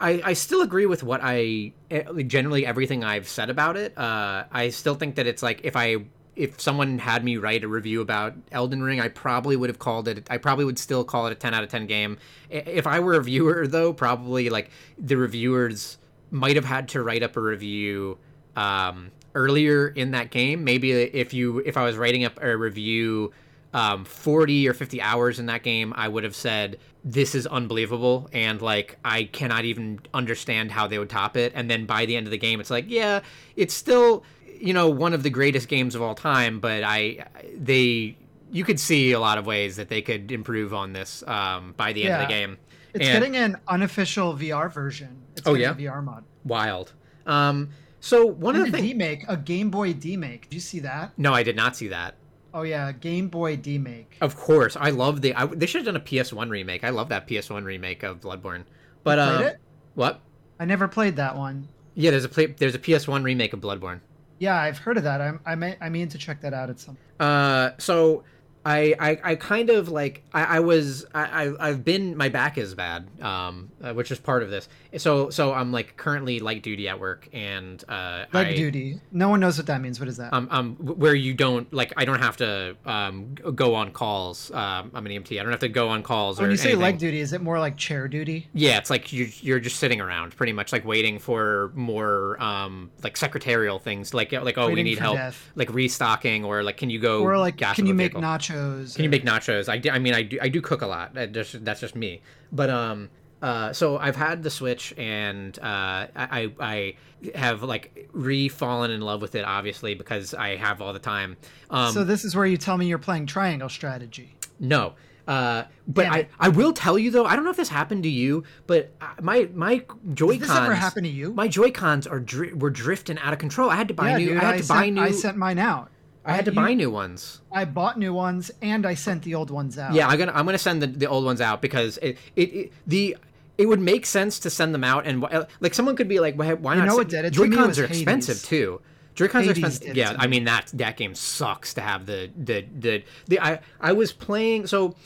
I, I still agree with what I eh, generally everything I've said about it. Uh, I still think that it's like if I if someone had me write a review about Elden Ring, I probably would have called it. I probably would still call it a ten out of ten game. If I were a viewer, (laughs) though, probably like the reviewers might have had to write up a review um, earlier in that game. Maybe if you if I was writing up a review um, 40 or 50 hours in that game, I would have said this is unbelievable and like I cannot even understand how they would top it. And then by the end of the game, it's like yeah, it's still you know one of the greatest games of all time, but I they you could see a lot of ways that they could improve on this um, by the end of the game. It's And- getting an unofficial VR version. It's Oh, yeah? a VR mod. wild. Um, so one And of the a things. A Game Boy D-make. Did you see that? No, I did not see that. Oh yeah, Game Boy D-make. Of course, I love the. I, they should have done a PS1 remake. I love that PS1 remake of Bloodborne. But um, it? what? I never played that one. Yeah, there's a play, there's a PS1 remake of Bloodborne. Yeah, I've heard of that. I'm, I may, I mean to check that out at some. Uh, so I, I, I kind of like I, I was I, I I've been my back is bad, um, uh, which is part of this. So so I'm like currently light duty at work, and uh, Leg I, duty. No one knows what that means. What is that? um, um, where you don't like I don't have to um go on calls. Um, I'm an EMT. I don't have to go on calls. when or you say anything. leg duty, is it more like chair duty? Yeah, it's like you you're just sitting around, pretty much like waiting for more um like secretarial things, like like oh we need help, death. like restocking or like can you go Or like, can you make vehicle? Nachos? Can you make nachos? I, do, I mean I do I do cook a lot. Just, that's just me. But um uh so I've had the Switch and uh I I have like re-fallen in love with it obviously because I have all the time. Um so this is where you tell me you're playing triangle strategy. no. Uh, but I. I will tell you though I don't know if this happened to you but uh, my my Joy Cons this ever happened to you? my Joy Cons are dri- were drifting out of control. I had to buy yeah, new. dude. I had I to sent, buy new. I sent mine out. I had to you- buy new ones. I bought new ones and I sent the old ones out. Yeah, I'm gonna I'm gonna send the, the old ones out because it, it, it the it would make sense to send them out and like someone could be like why, why You not? know what did it Joy-Cons was are expensive Hades. too. Joy-Cons are expensive. Yeah, I mean that that game sucks to have the the the, the I I was playing so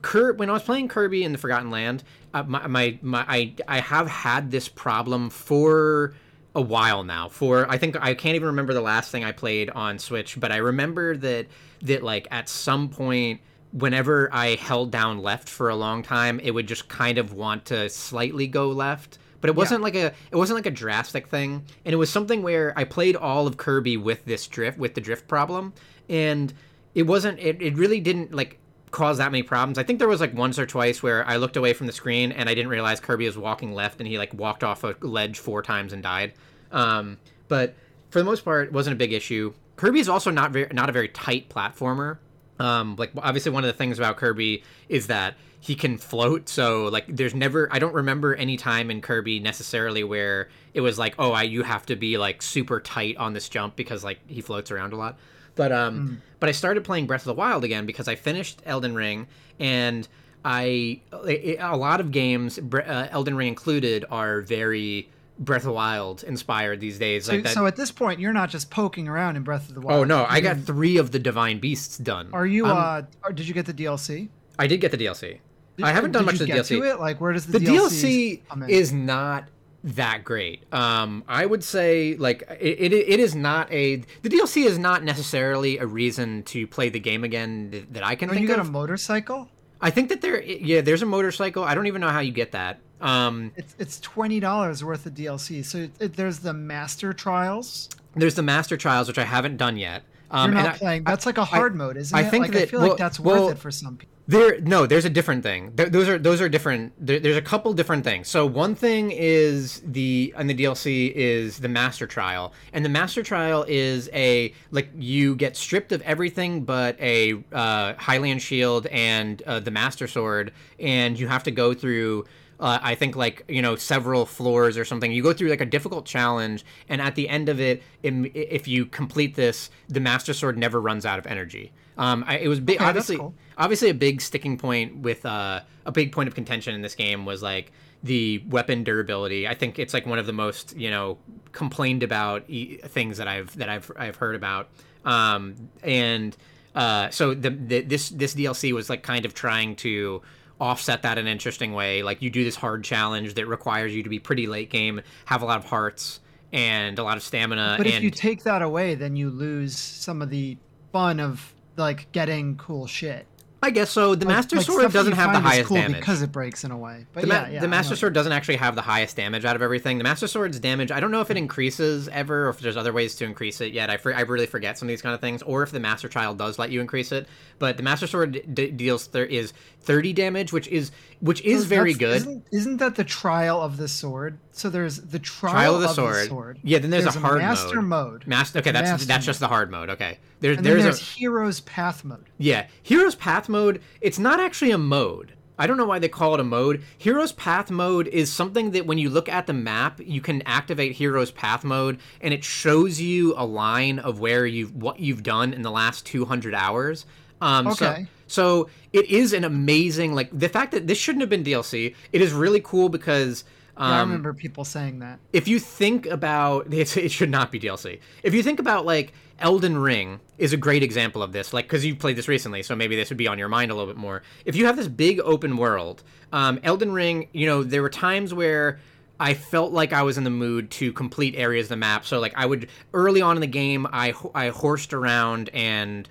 Cur- when I was playing Kirby in the Forgotten Land, uh, my, my my I I have had this problem for a while now for i think i can't even remember the last thing i played on switch but i remember that that like at some point whenever i held down left for a long time it would just kind of want to slightly go left but it wasn't like a it wasn't like a drastic thing and it was something where i played all of kirby with this drift with the drift problem and it wasn't it, it really didn't like cause that many problems. I think there was like once or twice where I looked away from the screen and I didn't realize Kirby was walking left and he like walked off a ledge four times and died. Um, but for the most part, it wasn't a big issue. Kirby is also not very not a very tight platformer. Um, like obviously one of the things about Kirby is that he can float. So like there's never I don't remember any time in Kirby necessarily where it was like oh I you have to be like super tight on this jump because like he floats around a lot. But um mm. but I started playing Breath of the Wild again because I finished Elden Ring and I a lot of games uh, Elden Ring included are very Breath of the Wild inspired these days. So, like that... so at this point, you're not just poking around in Breath of the Wild. Oh no, I got three of the Divine Beasts done. Are you? Um, uh, did you get the DLC? I did get the DLC. Did, I haven't done much of the DLC. To it? Like, where does the, the DLC, is not that great. Um, I would say like it, it, it is not a the DLC is not necessarily a reason to play the game again that, that I can. Oh, think you got of. a motorcycle. I think that there, yeah, there's a motorcycle. I don't even know how you get that. Um, it's it's twenty dollars worth of DLC. So it, it, there's the Master Trials. There's the Master Trials, which I haven't done yet. Um, You're not playing. I, that's like a hard I, mode, isn't I it? Think like, that, I feel well, like that's worth it for some people. There, no, there's a different thing. There, those are those are different. There, there's a couple different things. So one thing is the and the DLC is the Master Trial, and the Master Trial is a like you get stripped of everything but a uh, Hylian shield and uh, the Master Sword, and you have to go through uh, I think like you know several floors or something. You go through like a difficult challenge, and at the end of it, if you complete this, the Master Sword never runs out of energy. Um, I, it was big, okay, obviously cool. obviously a big sticking point with uh, a big point of contention in this game was like the weapon durability. I think it's like one of the most you know complained about e- things that I've that I've I've heard about. Um, and uh, so the, the this this DLC was like kind of trying to offset that in an interesting way. Like you do this hard challenge that requires you to be pretty late game, have a lot of hearts and a lot of stamina. But and... if you take that away, then you lose some of the fun of like getting cool shit. I guess so. The like, Master like Sword doesn't have the highest cool damage because it breaks in a way. But the, ma- yeah, the Master Sword doesn't actually have the highest damage out of everything. The Master Sword's damage, I don't know if it increases ever, or if there's other ways to increase it yet. I, I really forget some of these kind of things, or if the Master Trial does let you increase it. But the Master Sword d- deals thir- is 30 damage, which is which is so very good. Isn't, isn't, that the Trial of the Sword? So there's the Trial, trial of, the, of sword. the, sword. Yeah, then there's, there's a hard a Master mode. mode. Master. Okay, that's master that's just the hard mode. Okay. There's and there's, there's a Hero's Path mode. Yeah, Hero's Path mode. It's not actually a mode. I don't know why they call it a mode. Hero's Path mode is something that when you look at the map, you can activate Hero's Path mode and it shows you a line of where you've what you've done in the last 200 hours. Um, okay. So, so it is an amazing like the fact that this shouldn't have been DLC. It is really cool because um, yeah, I um, remember people saying that. If you think about (laughs) it should not be DLC. If you think about like Elden Ring is a great example of this, like because you played this recently, so maybe this would be on your mind a little bit more. If you have this big open world, um, Elden Ring, you know, there were times where I felt like I was in the mood to complete areas of the map. So like I would early on in the game, I I horsed around and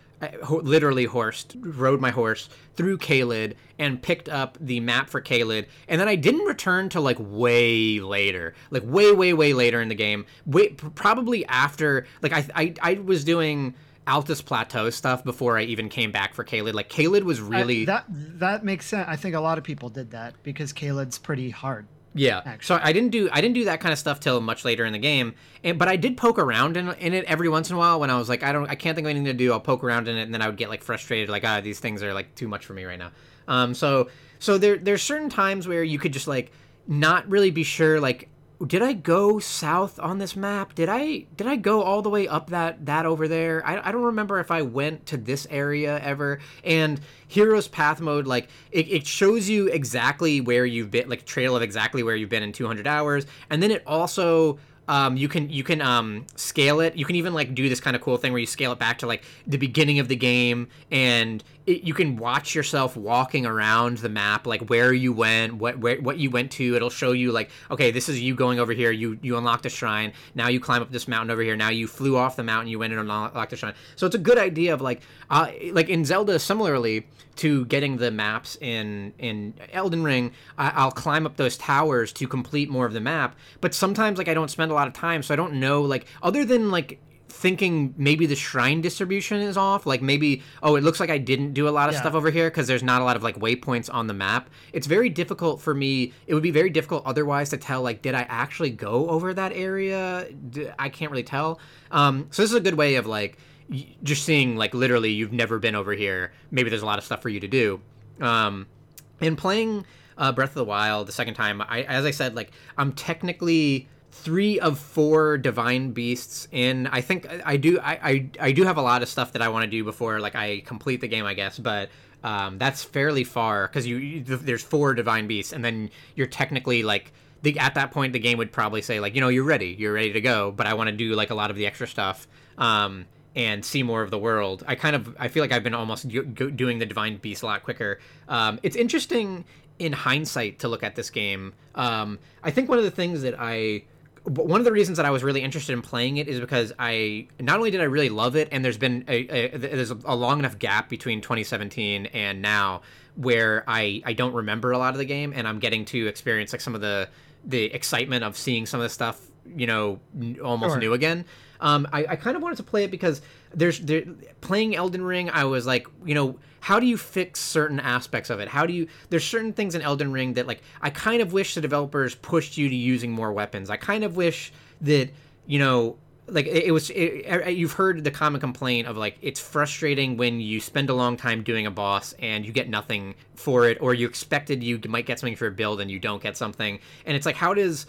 literally horsed, rode my horse through Caelid and picked up the map for Caelid, and then I didn't return to like way later, like way, way, way later in the game. Wait, probably after, like I, I, I was doing Altus Plateau stuff before I even came back for Caelid. Like Caelid was uh, really that that makes sense. I think a lot of people did that because Caelid's pretty hard. Yeah. Actually. So I didn't do I didn't do that kind of stuff till much later in the game. And but I did poke around in, in it every once in a while when I was like I don't I can't think of anything to do. I'll poke around in it and then I would get like frustrated like ah these things are like too much for me right now. Um so so there there's certain times where you could just like not really be sure like did I go south on this map? Did I did I go all the way up that that over there? I, I don't remember if I went to this area ever. And Heroes Path mode, like it, it shows you exactly where you've been, like trail of exactly where you've been in 200 hours, and then it also um, you can you can um, scale it. You can even like do this kind of cool thing where you scale it back to like the beginning of the game, and it, you can watch yourself walking around the map, like where you went, what where, what you went to. It'll show you like, okay, this is you going over here. You you unlocked a shrine. Now you climb up this mountain over here. Now you flew off the mountain. You went and unlocked a shrine. So it's a good idea of like, uh, like in Zelda, similarly to getting the maps in in Elden Ring, I, will climb up those towers to complete more of the map. But sometimes like I don't spend a lot of time, so I don't know like other than like thinking maybe the shrine distribution is off like maybe oh it looks like i didn't do a lot of yeah. stuff over here because there's not a lot of like waypoints on the map it's very difficult for me it would be very difficult otherwise to tell like did i actually go over that area i can't really tell um, so this is a good way of like y- just seeing like literally you've never been over here. Maybe there's a lot of stuff for you to do. Um, and playing uh, Breath of the Wild the second time, I as I said, like I'm technically three of four divine beasts in i think i do I, I i do have a lot of stuff that i want to do before like i complete the game i guess but um that's fairly far because you, you there's four divine beasts and then you're technically like the, at that point the game would probably say like you know you're ready you're ready to go but i want to do like a lot of the extra stuff um and see more of the world. I kind of i feel like i've been almost doing the divine beast a lot quicker. Um it's interesting in hindsight to look at this game. Um i think one of the things that i one of the reasons that I was really interested in playing it is because I not only did I really love it, and there's been a, a there's a long enough gap between 2017 and now where I I don't remember a lot of the game, and I'm getting to experience like some of the the excitement of seeing some of the stuff you know almost sure. new again. Um, I, I kind of wanted to play it because there's there, playing Elden Ring. I was like, you know, how do you fix certain aspects of it? How do you? There's certain things in Elden Ring that like I kind of wish the developers pushed you to using more weapons. I kind of wish that you know like it, it was it, er, er, you've heard the common complaint of like it's frustrating when you spend a long time doing a boss and you get nothing for it or you expected you might get something for your build and you don't get something and it's like how does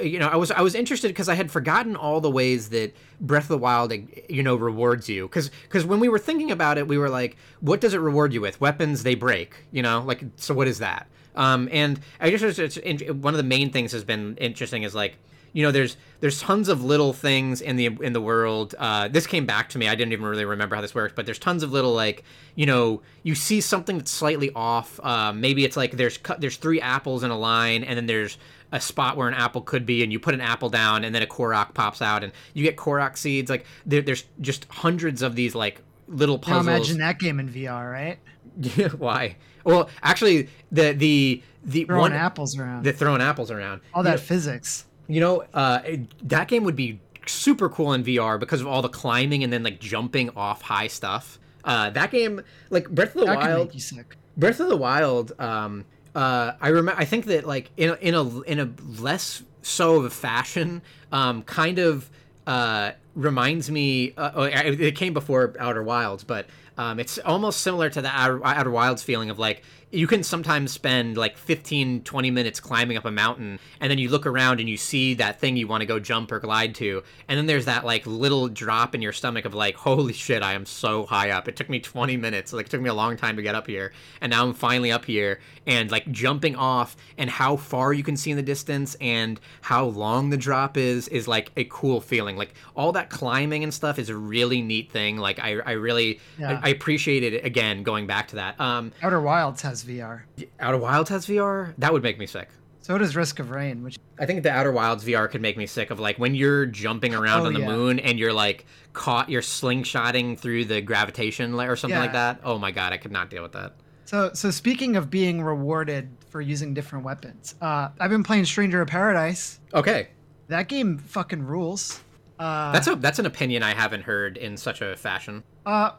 you know, I was I was interested because I had forgotten all the ways that Breath of the Wild, you know, rewards you. Because because when we were thinking about it, we were like, what does it reward you with? Weapons they break, you know, like so. What is that? Um, and I just it's, it's, one of the main things has been interesting is like you know there's there's tons of little things in the in the world uh, this came back to me i didn't even really remember how this works but there's tons of little like you know you see something that's slightly off uh, maybe it's like there's there's three apples in a line and then there's a spot where an apple could be, and you put an apple down, and then a Korok pops out, and you get Korok seeds. Like there, there's just hundreds of these like little puzzles. Now imagine that game in VR, right? (laughs) Yeah, why? Well, actually, the the the throwing one, apples around. The throwing apples around. All that you know, physics. You know, uh, that game would be super cool in VR because of all the climbing and then like jumping off high stuff. Uh, that game, like Breath of the that Wild, Breath of the Wild, um, uh, I remember. I think that like in a, in a in a less so of a fashion, um, kind of uh, reminds me. Uh, oh, it came before Outer Wilds, but um, it's almost similar to the Outer, Outer Wilds feeling of like you can sometimes spend like 15 20 minutes climbing up a mountain and then you look around and you see that thing you want to go jump or glide to and then there's that like little drop in your stomach of like holy shit i am so high up. It took me 20 minutes. Like it took me a long time to get up here and now i'm finally up here and like jumping off and how far you can see in the distance and how long the drop is is like a cool feeling. Like all that climbing and stuff is a really neat thing. Like i, I really yeah. I, I appreciate it again going back to that. Um outer wilds has has VR. Outer Wilds has VR? That would make me sick. So does Risk of Rain, which I think the Outer Wilds VR could make me sick of like when you're jumping around oh, on the yeah. moon and you're like caught, you're slingshotting through the gravitation or something yeah. like that. Oh my god, I could not deal with that. So, so speaking of being rewarded for using different weapons, uh, I've been playing Stranger of Paradise. Okay. That game fucking rules. Uh, that's a that's an opinion I haven't heard in such a fashion. Uh,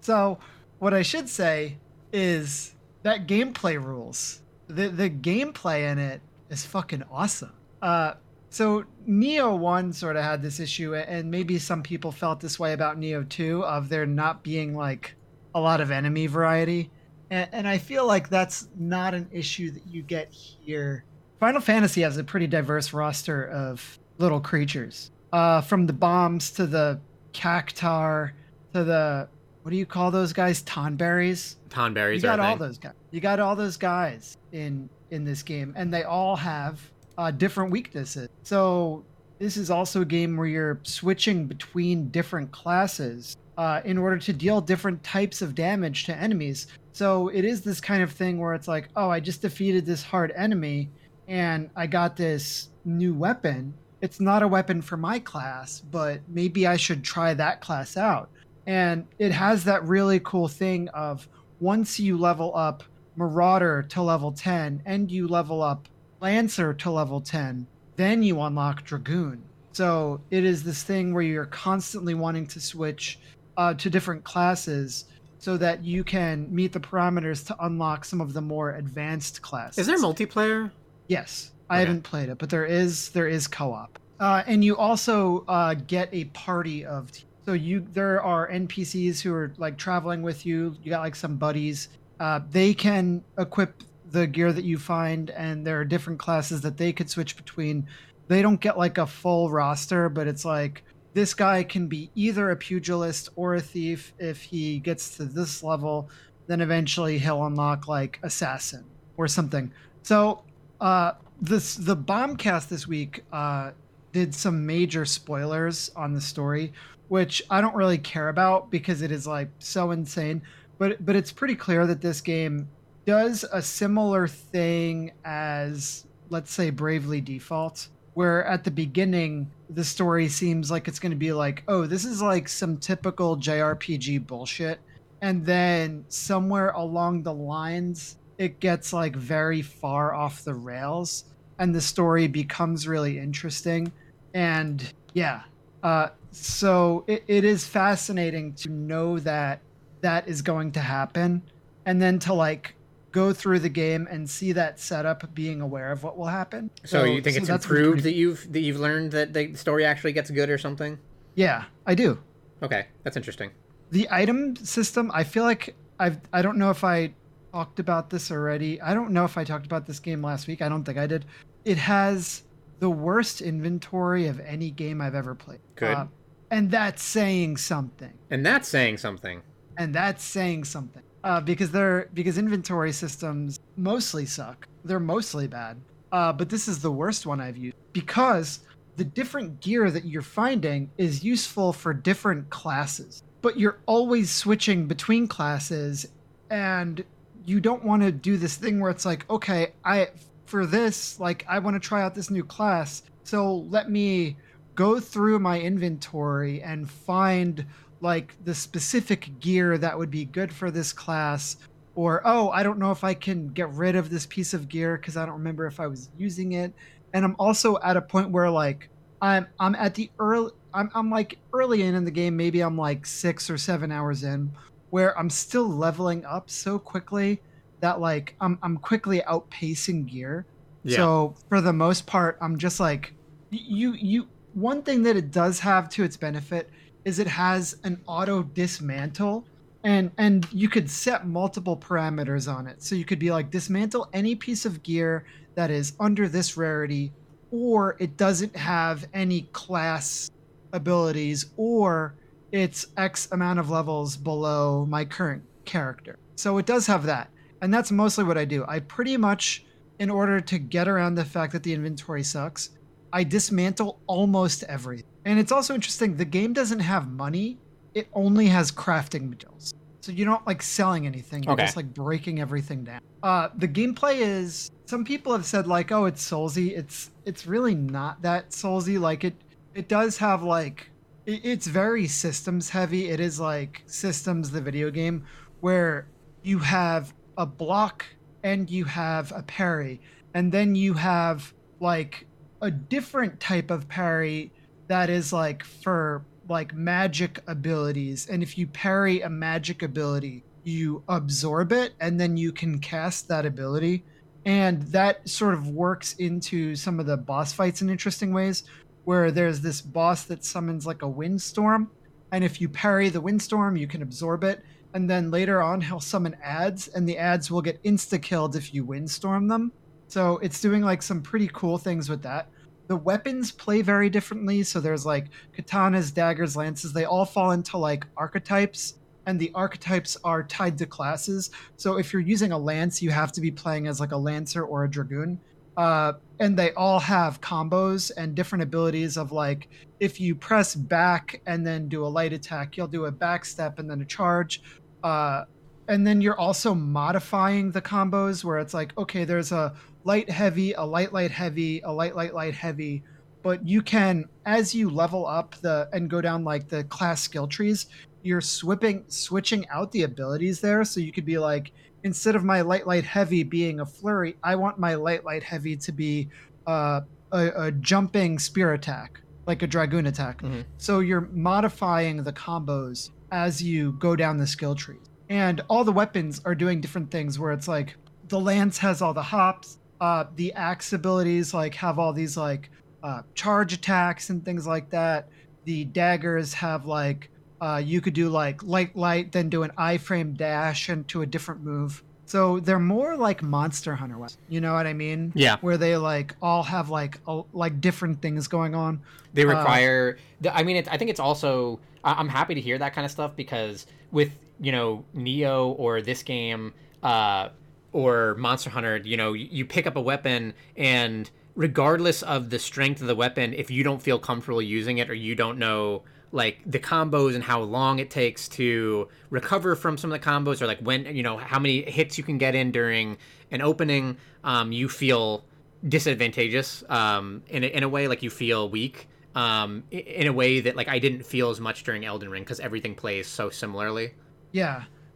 so what I should say is that gameplay rules. The the gameplay in it is fucking awesome. Uh, so Nioh One sort of had this issue, and maybe some people felt this way about Nioh Two, of there not being like a lot of enemy variety, and, and I feel like that's not an issue that you get here. Final Fantasy has a pretty diverse roster of little creatures, uh, from the bombs to the cactuar to the what do you call those guys? Tonberries. Tonberries. You got all those guys. You got all those guys in in this game, and they all have uh, different weaknesses. So this is also a game where you're switching between different classes uh, in order to deal different types of damage to enemies. So it is this kind of thing where it's like, oh, I just defeated this hard enemy, and I got this new weapon. It's not a weapon for my class, but maybe I should try that class out and it has that really cool thing of once you level up Marauder to level 10 and you level up Lancer to level 10, then you unlock Dragoon. So it is this thing where you're constantly wanting to switch uh, to different classes so that you can meet the parameters to unlock some of the more advanced classes. Is there multiplayer? Yes, I okay. haven't played it, but there is there is co-op, uh, and you also uh, get a party of So you there are NPCs who are like traveling with you. You got like some buddies. Uh, they can equip the gear that you find, and there are different classes that they could switch between. They don't get like a full roster, but it's like this guy can be either a pugilist or a thief if he gets to this level. Then eventually he'll unlock like assassin or something. So uh, this the bombcast this week uh, did some major spoilers on the story, which I don't really care about because it is like so insane. But but it's pretty clear that this game does a similar thing as let's say Bravely Default, where at the beginning the story seems like it's going to be like, oh, this is like some typical JRPG bullshit, and then somewhere along the lines it gets like very far off the rails and the story becomes really interesting and yeah uh, so it, it is fascinating to know that that is going to happen and then to like go through the game and see that setup being aware of what will happen. So, you think so it's improved pretty... that you've that you've learned that the story actually gets good or something? Yeah i do. Okay that's interesting. The item system i feel like i've i don't know if i talked about this already. I don't know if i talked about this game last week. I don't think i did. It has the worst inventory of any game I've ever played. Good. Uh, and that's saying something. And that's saying something. And that's saying something. Uh, because they're because inventory systems mostly suck. They're mostly bad. Uh, but this is the worst one I've used because the different gear that you're finding is useful for different classes. But you're always switching between classes, and you don't want to do this thing where it's like, okay, I for this, like, I want to try out this new class. So let me go through my inventory and find like the specific gear that would be good for this class or oh i don't know if i can get rid of this piece of gear because i don't remember if i was using it and i'm also at a point where like i'm i'm at the early i'm, I'm like early in in the game maybe i'm like six or seven hours in where i'm still leveling up so quickly that like I'm I'm quickly outpacing gear. Yeah. So for the most part, I'm just like you you one thing that it does have to its benefit is it has an auto dismantle and and you could set multiple parameters on it. So you could be like dismantle any piece of gear that is under this rarity or it doesn't have any class abilities or it's x amount of levels below my current character. So it does have that and that's mostly what I do. I pretty much, in order to get around the fact that the inventory sucks, I dismantle almost everything. And it's also interesting, the game doesn't have money, it only has crafting materials. So you're not like selling anything, you're okay. just like breaking everything down. Uh, the gameplay is some people have said like, oh, it's Soulsy. It's it's really not that Soulsy. Like it it does have like it, it's very systems heavy. It is like systems the video game where you have a block and you have a parry and then you have like a different type of parry that is like for like magic abilities. And if you parry a magic ability you absorb it and then you can cast that ability. And that sort of works into some of the boss fights in interesting ways where there's this boss that summons like a windstorm. And if you parry the windstorm you can absorb it. And then later on he'll summon ads and the ads will get insta killed if you windstorm them so it's doing like some pretty cool things with that. The weapons play very differently. So there's like katanas daggers lances. They all fall into like archetypes and the archetypes are tied to classes. So if you're using a lance you have to be playing as like a lancer or a dragoon. Uh, and they all have combos and different abilities of like if you press back and then do a light attack you'll do a back step and then a charge. Uh, and then you're also modifying the combos where it's like, okay, there's a light heavy, a light light heavy, a light light light heavy, but you can as you level up the and go down like the class skill trees, you're swiping switching out the abilities there. So you could be like, instead of my light light heavy being a flurry, I want my light light heavy to be uh, a, a jumping spear attack, like a dragoon attack. Mm-hmm. So you're modifying the combos as you go down the skill tree. And all the weapons are doing different things where it's like the lance has all the hops, uh, the axe abilities like have all these like uh, charge attacks and things like that. The daggers have like Uh, you could do like light, light, then do an iframe dash into a different move. So they're more like Monster Hunter weapons. You know what I mean? Yeah. Where they like all have like a, like different things going on. They Uh, require. the I mean, it, I think it's also. I'm happy to hear that kind of stuff because with you know Nioh or this game uh, or Monster Hunter, you know, you, pick up a weapon and regardless of the strength of the weapon, if you don't feel comfortable using it or you don't know like the combos and how long it takes to recover from some of the combos or like when you know how many hits you can get in during an opening um, you feel disadvantageous um, in, a, in a way like you feel weak um, in a way that like i didn't feel as much during elden ring because everything plays so similarly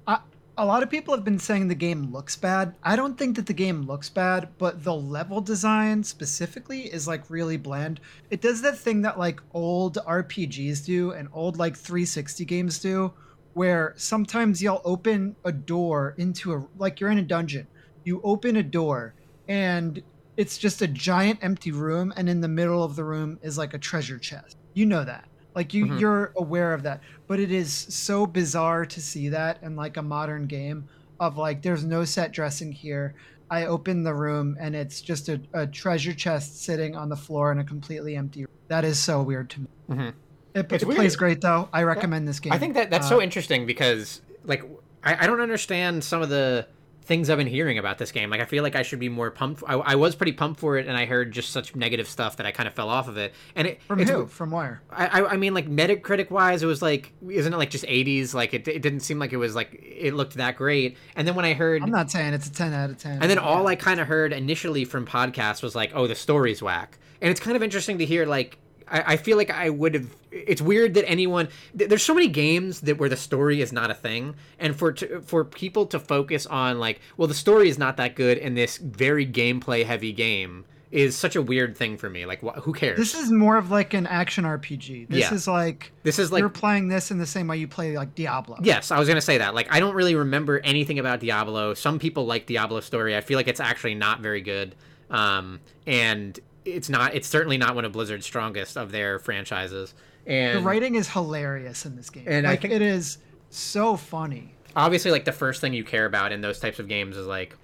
Yeah. A lot of people have been saying the game looks bad. I don't think that the game looks bad, but the level design specifically is like really bland. It does that thing that like old RPGs do and old like 360 games do, where sometimes you'll open a door into a like you're in a dungeon. You open a door and it's just a giant empty room and in the middle of the room is like a treasure chest. You know that. Like you Mhm. you're aware of that. But it is so bizarre to see that in like a modern game of like there's no set dressing here. I open the room and it's just a, a treasure chest sitting on the floor in a completely empty room. That is so weird to me. Mhm. It, it plays great though. I recommend this game. i think that that's Uh, so interesting because like I, I don't understand some of the things i've been hearing about this game like i feel like i should be more pumped I, I was pretty pumped for it and i heard just such negative stuff that i kind of fell off of it and it from who? From where? I, I- I mean, like Metacritic wise, it was like, isn't it like just 80s? Like it, it didn't seem like it was like it looked that great. And then when I heard, I'm not saying it's a 10 out of 10. and then all I kind of heard initially from podcasts was like, oh, the story's whack. And it's kind of interesting to hear. Like, I, I feel like I would have. It's weird that anyone. th- There's so many games that where the story is not a thing, and for to, for people to focus on like, well, the story is not that good in this very gameplay heavy game is such a weird thing for me. Like, wh- who cares? This is more of like an action RPG. This Yeah. is like this is like you're playing this in the same way you play like Diablo. Yes, I was gonna say that. Like, I don't really remember anything about Diablo. Some people like Diablo story. I feel like it's actually not very good, um, and it's not. It's certainly not one of Blizzard's strongest of their franchises. And The writing is hilarious in this game. And I think- it is so funny. obviously, like the first thing you care about in those types of games is like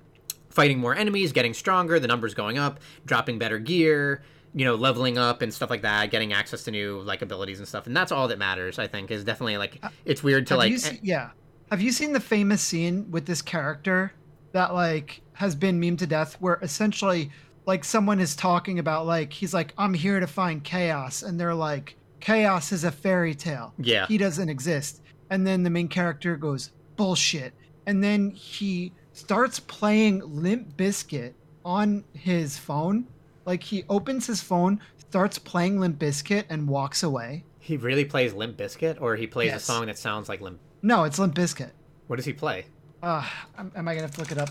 fighting more enemies, getting stronger, the numbers going up, dropping better gear, you know, leveling up and stuff like that, getting access to new like abilities and stuff. And that's all that matters. I think is definitely like uh, it's weird to Have like. yeah. Have you seen the famous scene with this character that like has been meme to death where essentially like someone is talking about like he's like I'm here to find chaos and they're like chaos is a fairy tale. yeah. He doesn't exist. And then the main character goes bullshit. And then he starts playing Limp Bizkit on his phone. Like he opens his phone, starts playing Limp Bizkit and walks away. He really plays Limp Bizkit, or he plays a song that sounds like Limp. No, it's Limp Bizkit. What does he play? Uh, am, am I gonna have to look it up?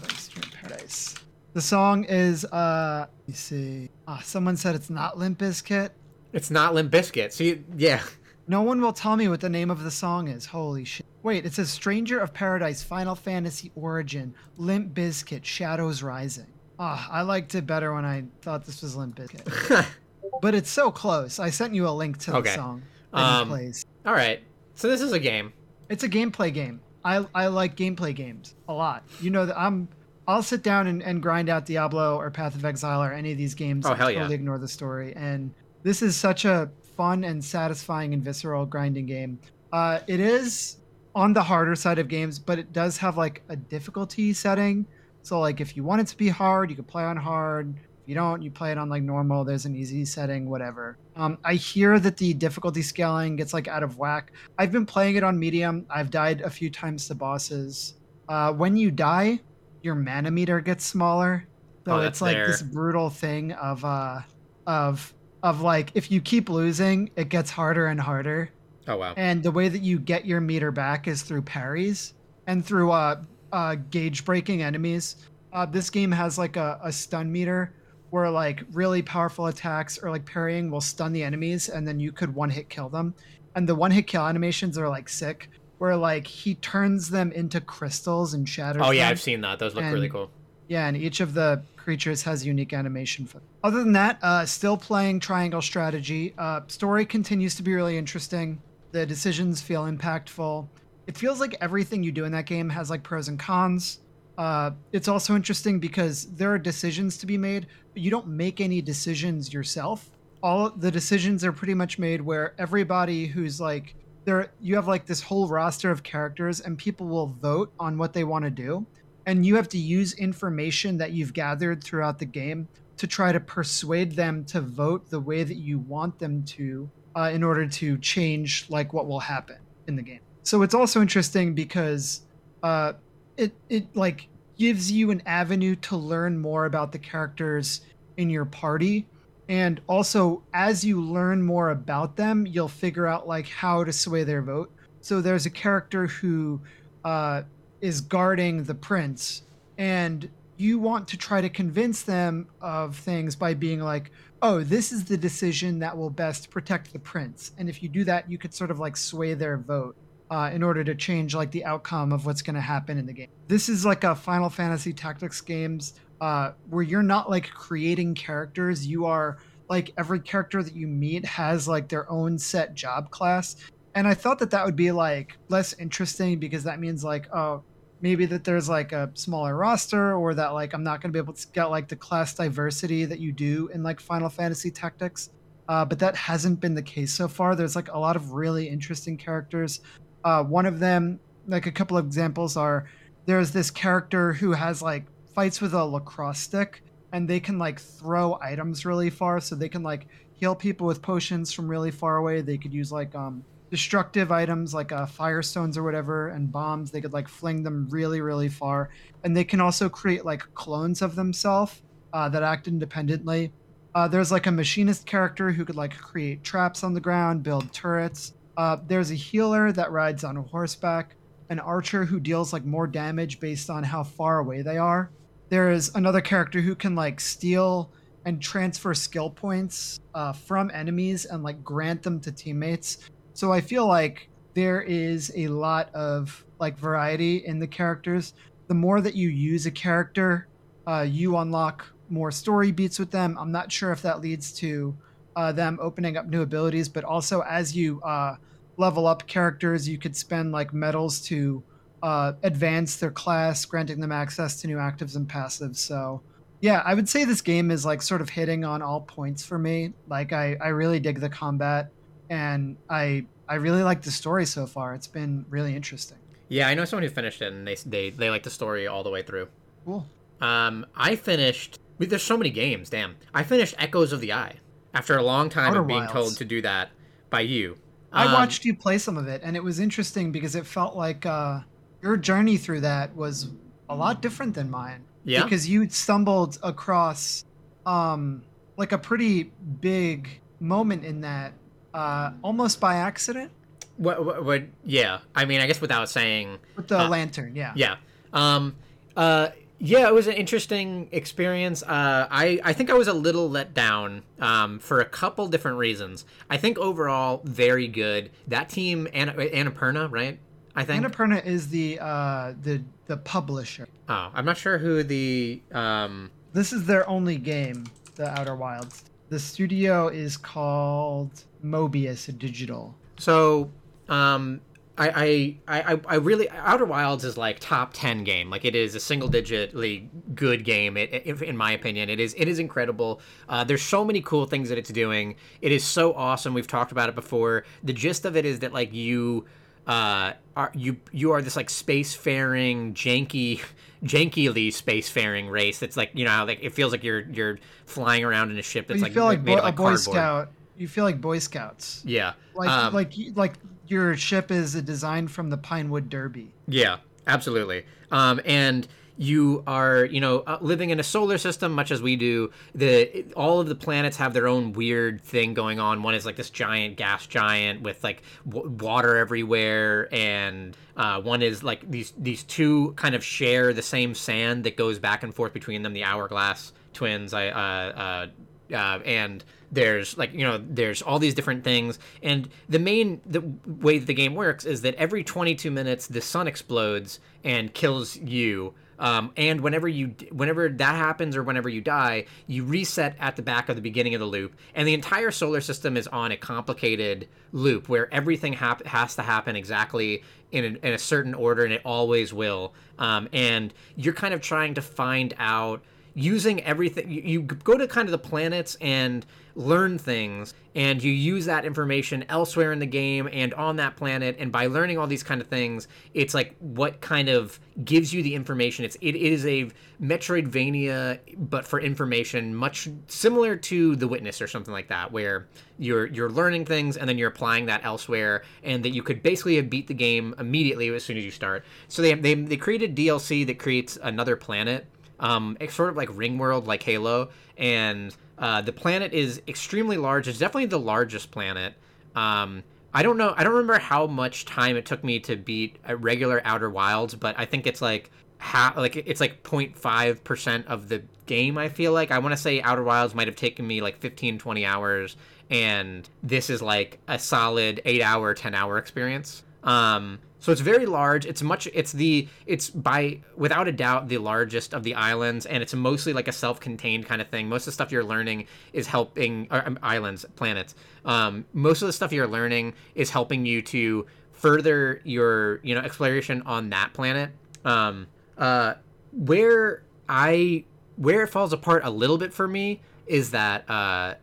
Paradise. The song is uh, let me see. Ah, someone said it's not Limp Bizkit. It's not Limp Bizkit. See, yeah, No one will tell me what the name of the song is. Holy shit! Wait, it says "Stranger of Paradise," Final Fantasy Origin, Limp Bizkit, Shadows Rising. Ah, I liked it better when I thought this was Limp Bizkit, (laughs) but it's so close. I sent you a link to the Okay. song that he Um, plays. All right. So this is a game. It's a gameplay game. I I like gameplay games a lot. You know that I'm I'll sit down and, and grind out Diablo or Path of Exile or any of these games Oh, and hell yeah. totally ignore the story. And this is such a fun and satisfying and visceral grinding game. Uh, it is on the harder side of games, but it does have like a difficulty setting. So like if you want it to be hard, you can play on hard. If you don't, you play it on like normal. There's an easy setting, whatever. Um, I hear that the difficulty scaling gets like out of whack. I've been playing it on medium. I've died a few times to bosses. Uh, when you die, your mana meter gets smaller. So Oh, it's like there. this brutal thing of uh of of like if you keep losing, it gets harder and harder. Oh wow. And the way that you get your meter back is through parries and through uh, uh, gauge breaking enemies. Uh, this game has like a, a stun meter where like really powerful attacks or like parrying will stun the enemies and then you could one hit kill them. And the one hit kill animations are like sick where like he turns them into crystals and shatters Oh yeah. I've seen that. Those look really cool. Yeah, and each of the creatures has unique animation for. them. Other than that, uh, still playing Triangle Strategy. Uh, story continues to be really interesting. The decisions feel impactful. It feels like everything you do in that game has like pros and cons. Uh, it's also interesting because there are decisions to be made, but you don't make any decisions yourself. All the decisions are pretty much made where everybody who's like there, you have like this whole roster of characters, and people will vote on what they want to do, and you have to use information that you've gathered throughout the game to try to persuade them to vote the way that you want them to uh, in order to change like what will happen in the game. So it's also interesting because uh, it it like gives you an avenue to learn more about the characters in your party and also as you learn more about them you'll figure out like how to sway their vote so there's a character who uh, is guarding the prince and you want to try to convince them of things by being like oh this is the decision that will best protect the prince and if you do that you could sort of like sway their vote uh, in order to change like the outcome of what's going to happen in the game. This is like a Final Fantasy Tactics games uh, where you're not like creating characters. You are like every character that you meet has like their own set job class. And I thought that that would be like less interesting because that means like oh maybe that there's like a smaller roster or that like I'm not going to be able to get like the class diversity that you do in like Final Fantasy Tactics. Uh, but that hasn't been the case so far. There's like a lot of really interesting characters. Uh, one of them, like a couple of examples, are there's this character who has like fights with a lacrosse stick, and they can like throw items really far, so they can like heal people with potions from really far away. They could use like um destructive items like uh, firestones or whatever and bombs. They could like fling them really really far, and they can also create like clones of themselves uh, that act independently. Uh, there's like a machinist character who could like create traps on the ground, build turrets. Uh, there's a healer that rides on a horseback, an archer who deals like more damage based on how far away they are. There is another character who can like steal and transfer skill points uh, from enemies and like grant them to teammates. So I feel like there is a lot of like variety in the characters. The more that you use a character, uh, you unlock more story beats with them. I'm not sure if that leads to uh, them opening up new abilities, but also as you uh, level up characters, you could spend like medals to uh, advance their class, granting them access to new actives and passives. So, yeah, I would say this game is like sort of hitting on all points for me. Like, I, I really dig the combat, and I I really like the story so far. It's been really interesting. Yeah, I know someone who finished it, and they they they like the story all the way through. Cool. Um, I finished. There's so many games. Damn, I finished Echoes of the Eye after a long time Outer of being Wilds. told to do that by you. I Um, watched you play some of it, and it was interesting because it felt like uh, your journey through that was a lot different than mine. Yeah? Because you stumbled across um, like a pretty big moment in that, uh, almost by accident, What, what, what? Yeah. I mean, I guess without saying. with the Uh, lantern. Yeah. Yeah. Um. Uh. Yeah, it was an interesting experience. Uh, I I think I was a little let down. Um, for a couple different reasons. I think overall very good. That team, Anna, Annapurna, right? I think. Annapurna is the uh, the the publisher. oh, I'm not sure who the um. This is their only game, The Outer Wilds. The studio is called Mobius Digital. So, um, I, I, I, I really Outer Wilds is like top ten game. Like it is a single digitly good game. It, it- in my opinion, it is it is incredible. Uh, there's so many cool things that it's doing. It is so awesome. We've talked about it before. The gist of it is that like you. Uh, are you you are this like spacefaring janky (laughs) jankily spacefaring race that's like you know like it feels like you're you're flying around in a ship that's you like, feel like, made Boy, of like a Boy cardboard. Scout. You feel like Boy Scouts. Yeah. Like Um, like like your ship is a design from the Pinewood Derby. Yeah, absolutely. Um, and you are, you know, uh, living in a solar system, much as we do. The all of the planets have their own weird thing going on. One is like this giant gas giant with like w- water everywhere, and uh, one is like these these two kind of share the same sand that goes back and forth between them. The hourglass twins. I uh, uh, uh, and there's like you know there's all these different things and the main the way that the game works is that every 22 minutes the sun explodes and kills you Um, and whenever you whenever that happens or whenever you die, you reset at the back of the beginning of the loop, and the entire solar system is on a complicated loop where everything hap- has to happen exactly in a, in a certain order, and it always will. Um, and you're kind of trying to find out using everything you, you go to kind of the planets and learn things and you use that information elsewhere in the game and on that planet and by learning all these kind of things it's like what kind of gives you the information. It's it, it is a metroidvania but for information much similar to the witness or something like that where you're you're learning things and then you're applying that elsewhere and that you could basically beat the game immediately as soon as you start. So they they, they created dlc that creates another planet um, it's sort of like Ring World, like Halo, and uh, the planet is extremely large. It's definitely the largest planet. Um, I don't know. I don't remember how much time it took me to beat a regular Outer Wilds, but I think it's like half, like it's like 0.5 percent of the game. I feel like I want to say Outer Wilds might have taken me like 15, 20 hours, and this is like a solid eight hour, 10 hour experience. Um, so it's very large. It's much. It's the. It's by without a doubt the largest of the islands, and it's mostly like a self-contained kind of thing. Most of the stuff you're learning is helping or, um, islands, planets. Um, most of the stuff you're learning is helping you to further your you know exploration on that planet. Um, uh, where I where it falls apart a little bit for me is that uh,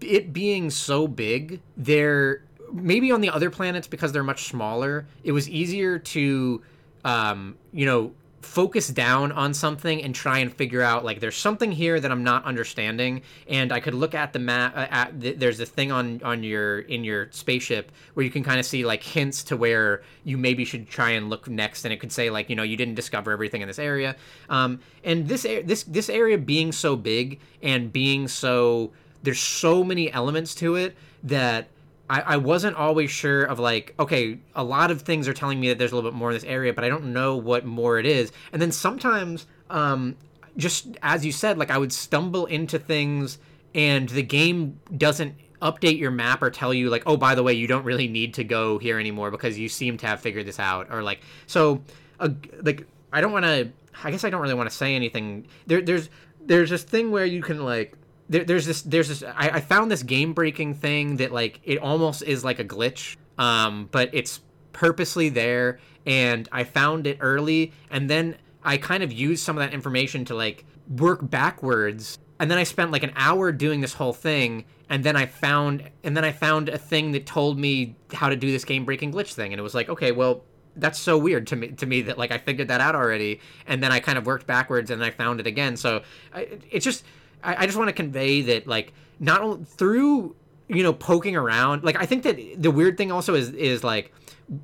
it being so big, there maybe on the other planets because they're much smaller, it was easier to, um, you know, focus down on something and try and figure out like there's something here that I'm not understanding and I could look at the map uh, at the, there's a thing on on your in your spaceship where you can kind of see like hints to where you maybe should try and look next and it could say like you know you didn't discover everything in this area. Um, and this this this area being so big and being so there's so many elements to it that I, I wasn't always sure of like okay a lot of things are telling me that there's a little bit more in this area but i don't know what more it is. And then sometimes um just as you said like i would stumble into things and the game doesn't update your map or tell you like oh by the way you don't really need to go here anymore because you seem to have figured this out or like so uh, like i don't want to i guess i don't really want to say anything. There there's there's this thing where you can like there, there's this there's this I, I found this game breaking thing that like it almost is like a glitch um but it's purposely there and i found it early and then i kind of used some of that information to like work backwards and then i spent like an hour doing this whole thing and then i found and then i found a thing that told me how to do this game breaking glitch thing and it was like okay well that's so weird to me to me that like i figured that out already and then i kind of worked backwards and i found it again so I, it's just I, I just want to convey that like not only through you know poking around like i think that the weird thing also is is like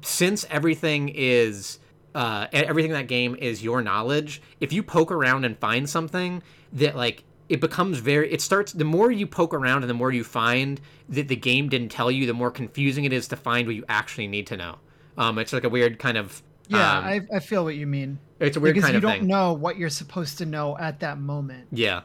since everything is uh everything in that game is your knowledge if you poke around and find something that like it becomes very it starts the more you poke around and the more you find that the game didn't tell you the more confusing it is to find what you actually need to know. Um it's like a weird kind of yeah um, I, I feel what you mean. it's a weird kind of. because kind you of don't thing. know what you're supposed to know at that moment. Yeah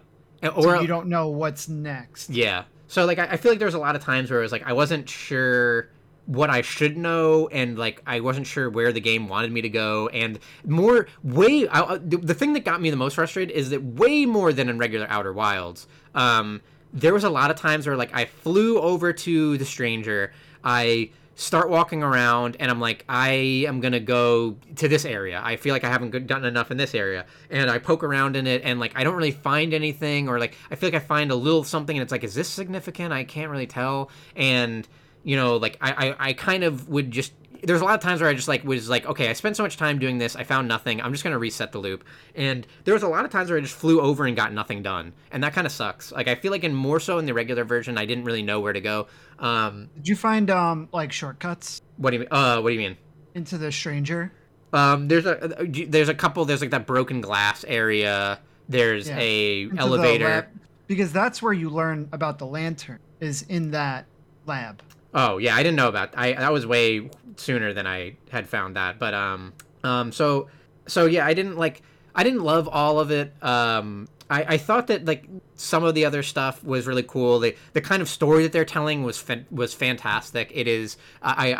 or so you don't know what's next Yeah. So like I, I feel like there's a lot of times where it was like I wasn't sure what I should know and like I wasn't sure where the game wanted me to go and more way I, the, the thing that got me the most frustrated is that way more than in regular Outer Wilds. Um, there was a lot of times where like I flew over to the stranger, I start walking around and I'm like, I am gonna go to this area. I feel like I haven't done enough in this area, and I poke around in it, and like I don't really find anything, or like I feel like I find a little something, and it's like, is this significant? I can't really tell, and you know, like I I, I kind of would just there's a lot of times where I just like was like, okay, I spent so much time doing this, I found nothing. I'm just gonna reset the loop. And there was a lot of times where I just flew over and got nothing done, and that kind of sucks. Like I feel like in more so in the regular version, I didn't really know where to go. Um, Did you find um like shortcuts what do you mean? Uh, what do you mean? into the stranger? Um, there's a there's a couple. There's like that broken glass area. There's Yeah. a Into elevator. lab- because that's where you learn about the lantern is in that lab. Oh yeah, I didn't know about. That. I that was way sooner than I had found that. But um um so so yeah, I didn't like I didn't love all of it. Um I, I thought that like some of the other stuff was really cool. The the kind of story that they're telling was was fantastic. It is I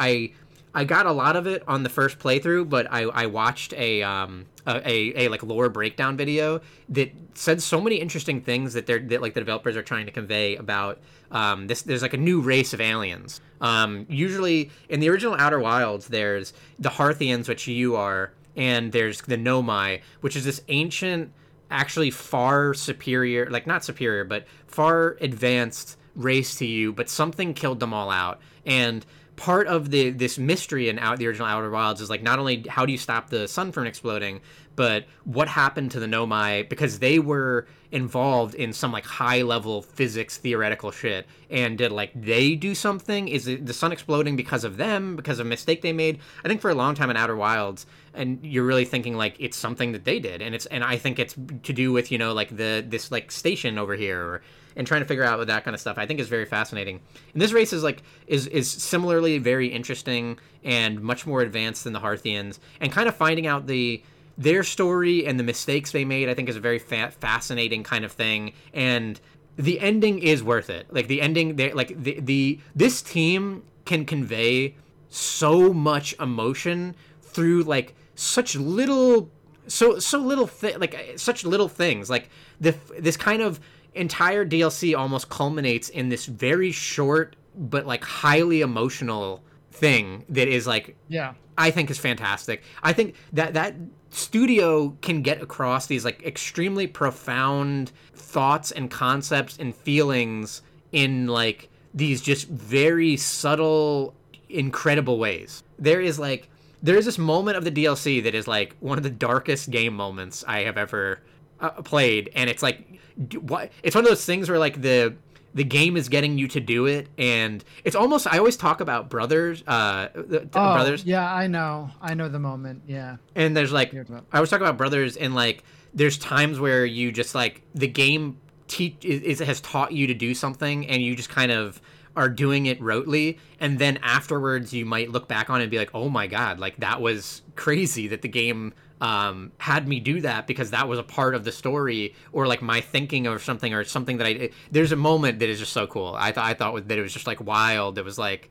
I I got a lot of it on the first playthrough, but I, I watched a um a, a, a like lore breakdown video that said so many interesting things that they're that like the developers are trying to convey about um this there's like a new race of aliens. Um usually in the original Outer Wilds there's the Hearthians which you are and there's the Nomai which is this ancient actually far superior like not superior but far advanced race to you but something killed them all out and part of the this mystery in out the original Outer Wilds is like not only how do you stop the sun from exploding, but what happened to the Nomai because they were involved in some like high level physics theoretical shit. And did like they do something? Is the sun exploding because of them? Because of a mistake they made? I think for a long time in Outer Wilds, and you're really thinking like it's something that they did, and it's and I think it's to do with you know like the this like station over here or and trying to figure out that kind of stuff I think is very fascinating. And this race is like is is similarly very interesting and much more advanced than the Hearthians, and kind of finding out the their story and the mistakes they made. I think is a very fa- fascinating kind of thing, and the ending is worth it. Like the ending, they like the the this team can convey so much emotion through like such little so so little thi- like such little things like the this kind of entire DLC almost culminates in this very short but like highly emotional thing that is like Yeah. I think is fantastic. I think that that studio can get across these like extremely profound thoughts and concepts and feelings in like these just very subtle incredible ways. There is like there is this moment of the DLC that is like one of the darkest game moments I have ever uh, played and it's like what it's one of those things where like the the game is getting you to do it and it's almost i always talk about brothers uh the, Oh, brothers Yeah, I know. I know the moment. Yeah. and there's like i was talking about brothers and like there's times where you just like the game teach is, is has taught you to do something and you just kind of are doing it rotely and then afterwards you might look back on it and be like oh my god like that was crazy that the game um, had me do that because that was a part of the story or like my thinking or something or something that I it- there's a moment that is just so cool. I thought I thought that it was just like wild. It was like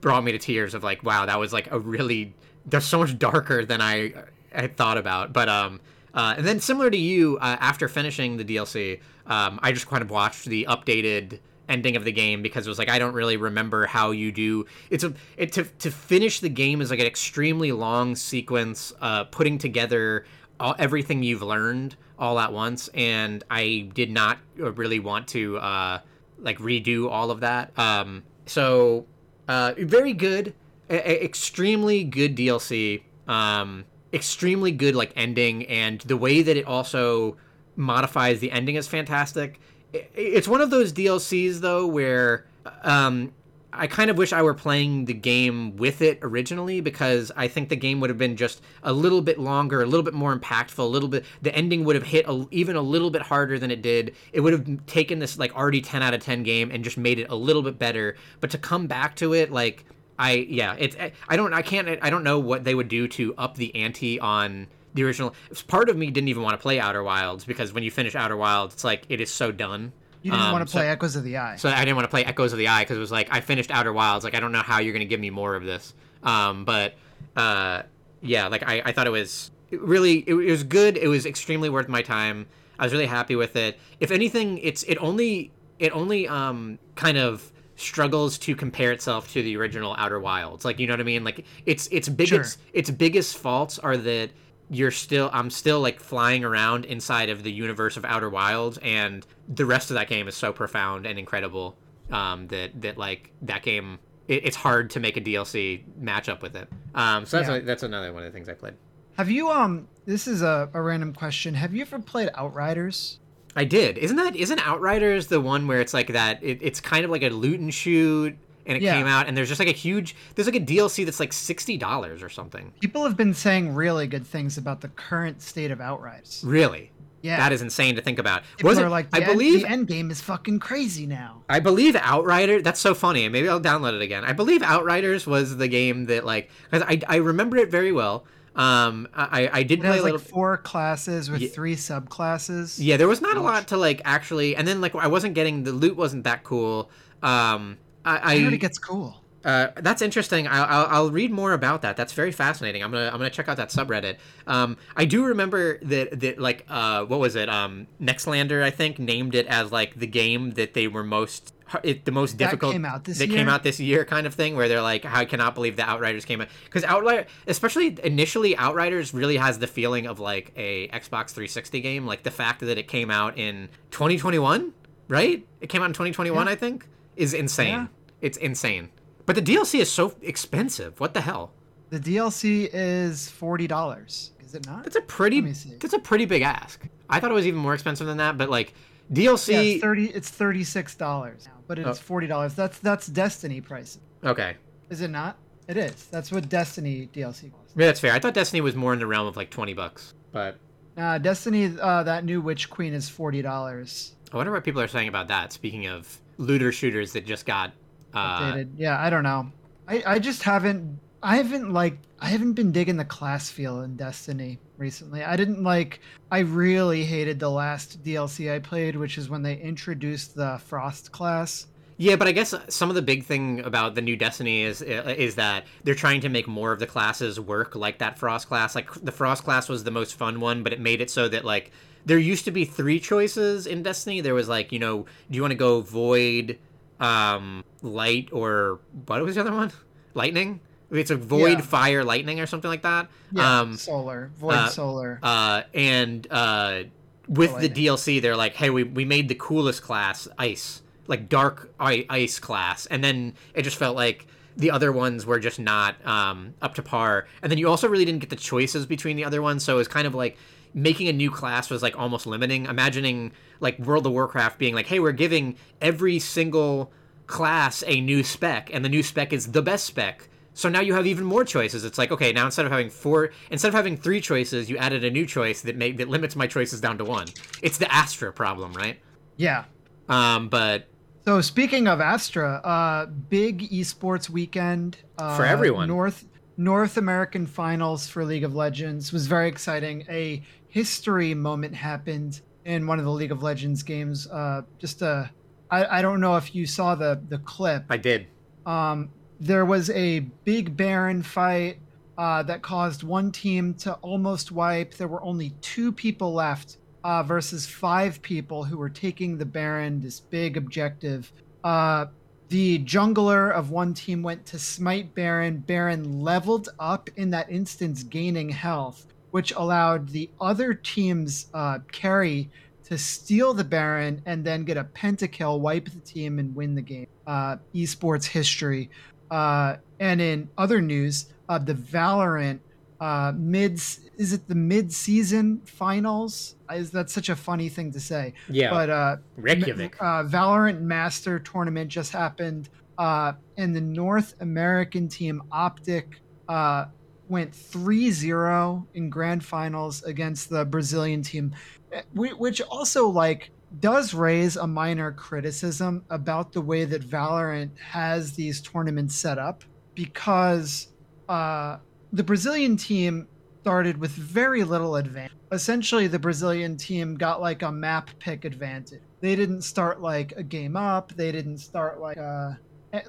brought me to tears of like wow that was like a really that's so much darker than I had thought about. But um uh, and then similar to you uh, after finishing the DLC, um, I just kind of watched the updated ending of the game because it was like I don't really remember how you do it's a it to to finish the game is like an extremely long sequence uh putting together all, everything you've learned all at once and I did not really want to uh like redo all of that. Um so uh very good a- extremely good DLC um extremely good like ending and the way that it also modifies the ending is fantastic it's one of those DLCs though where um I kind of wish I were playing the game with it originally because I think the game would have been just a little bit longer, a little bit more impactful, a little bit. The ending would have hit a, even a little bit harder than it did. It would have taken this like already ten out of ten game and just made it a little bit better. But to come back to it, like I yeah, it's I don't I can't I don't know what they would do to up the ante on the original. Part of me didn't even want to play Outer Wilds because when you finish Outer Wilds, it's like it is so done. You didn't Um, want to so- play Echoes of the Eye. so I didn't want to play Echoes of the Eye because it was like I finished Outer Wilds. Like I don't know how you're gonna give me more of this. Um, but uh, yeah, like I, I thought it was it really it, it was good. It was extremely worth my time. I was really happy with it. If anything, it's it only it only um kind of struggles to compare itself to the original Outer Wilds. Like you know what I mean? Like its its biggest its biggest faults are that you're still I'm still like flying around inside of the universe of Outer Wilds and the rest of that game is so profound and incredible um, that that like that game it, it's hard to make a DLC match up with it. Um, so that's Yeah. a, that's another one of the things I played. Have you um? This is a, a random question. Have you ever played Outriders? I did. Isn't that isn't Outriders the one where it's like that? It, it's kind of like a loot and shoot, and it Yeah. came out, and there's just like a huge. There's like a DLC that's like sixty dollars or something. People have been saying really good things about the current state of Outriders. Really, Yeah, that is insane to think about. People Was it? like, I end- believe the end game is fucking crazy now. I believe Outrider. That's so funny. Maybe I'll download it again. I believe Outriders was the game that like I I remember it very well. Um, I I did It play like four classes with Ye- three subclasses. Yeah, there was not a lot to like actually, and then like I wasn't getting the loot wasn't that cool. Um, I, I heard it gets cool. Uh, that's interesting. I'll, I'll, I'll read more about that. That's very fascinating. I'm gonna I'm gonna check out that subreddit. Um, I do remember that that like uh, what was it? Um, Nextlander I think named it as like the game that they were most it, the most difficult that came out this that year? came out this year kind of thing where they're like I cannot believe the Outriders came out because Outlier especially initially Outriders really has the feeling of like a Xbox 360 game like the fact that it came out in 2021 right it came out in 2021 Yeah. I think is insane Yeah. it's insane but the DLC is so expensive what the hell The DLC is forty dollars. Is it not? that's a pretty Let me see. that's a pretty big ask I thought it was even more expensive than that but like Yeah, DLC it's thirty. It's thirty six dollars now, but it's Oh. forty dollars. That's that's Destiny price. okay Is it not? It is. That's what Destiny DLC costs. yeah that's fair I thought Destiny was more in the realm of like 20 bucks but Uh, Destiny, uh, that new Witch Queen is forty dollars. I wonder what people are saying about that. Speaking of looter shooters that just got uh, Updated. Yeah, I don't know. I, I just haven't. I haven't like. I haven't been digging the class feel in Destiny recently. I didn't like. I really hated the last DLC I played, which is when they introduced the Frost class. Yeah, but I guess some of the big thing about the new Destiny is is that they're trying to make more of the classes work like that Frost class. Like the Frost class was the most fun one, but it made it so that like there used to be three choices in Destiny. There was like, you know, do you want to go void, um, light or what was the other one? Lightning? It's a void, Yeah. fire, lightning or something like that. Yeah, um solar, void uh, solar. uh, and uh, with the Lightning. DLC, they're like, "Hey, we, we made the coolest class, ice, like dark ice class," and then it just felt like the other ones were just not um, up to par. And then you also really didn't get the choices between the other ones, so it was kind of like making a new class was like almost limiting. Imagining like World of Warcraft being like, "Hey, we're giving every single class a new spec, and the new spec is the best spec." So now you have even more choices. It's like, okay, now instead of having four, instead of having three choices, you added a new choice that make that limits my choices down to one. It's the Astra problem, right? yeah. Um, but So speaking of Astra, uh, big esports weekend uh, For everyone. North North American finals for League of Legends was very exciting. A history moment happened in one of the League of Legends games. Uh, just a, I, I don't know if you saw the the clip. I did. Um, there was a big Baron fight uh, that caused one team to almost wipe. There were only two people left uh, versus five people who were taking the Baron, this big objective. Uh, the jungler of one team went to smite Baron. Baron leveled up in that instance, gaining health, which allowed the other team's uh, carry to steal the Baron and then get a pentakill, wipe the team, and win the game. Uh, esports history. Uh, and in other news, uh, the Valorant uh, mid is it the mid-season finals? Is that such a funny thing to say? Yeah, But uh, Reykjavik. uh, Valorant Master Tournament just happened, uh, and the North American team Optic uh, went 3-0 in grand finals against the Brazilian team, eh, which also like does raise a minor criticism about the way that Valorant has these tournaments set up because uh, the Brazilian team started with very little advantage. Essentially, the Brazilian team got like a map pick advantage. They didn't start like a game up. They didn't start like uh eh,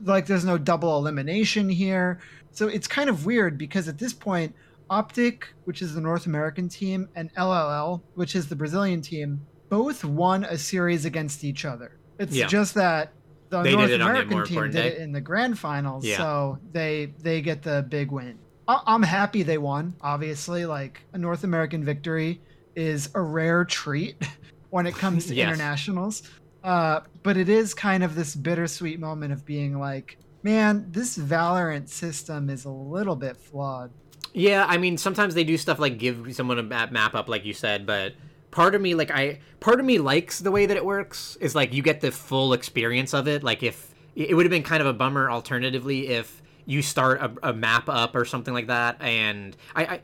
like there's no double elimination here. So it's kind of weird because at this point, Optic, which is the North American team, and LLL, which is the Brazilian team, both won a series against each other. It's Yeah. just that the They North American team did day. it in the grand finals, Yeah. so they they get the big win. I- I'm happy they won. Obviously, like a North American victory is a rare treat (laughs) when it comes to (laughs) Yes. internationals. Uh, but it is kind of this bittersweet moment of being like, man, this Valorant system is a little bit flawed. Yeah, I mean, sometimes they do stuff like give someone a map, map up, like you said, but part of me, like, I, part of me likes the way that it works, is like you get the full experience of it. Like, if it would have been kind of a bummer alternatively if you start a, a map up or something like that, and I, I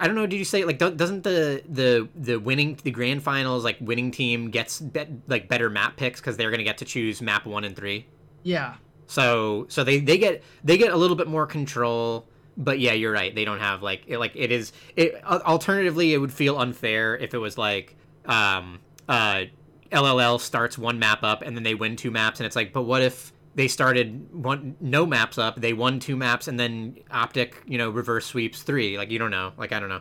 I don't know, did you say, like, do- doesn't the, the, the winning, the grand finals, like, winning team gets, bet, like, better map picks because they're going to get to choose map one and three? Yeah. So so they they get they get a little bit more control. But yeah, you're right. They don't have like it, like it is. It alternatively, it would feel unfair if it was like um uh LLL starts one map up and then they win two maps and it's like, but what if they started one no maps up. They won two maps, and then Optic, you know, reverse sweeps three. Like you don't know. Like I don't know.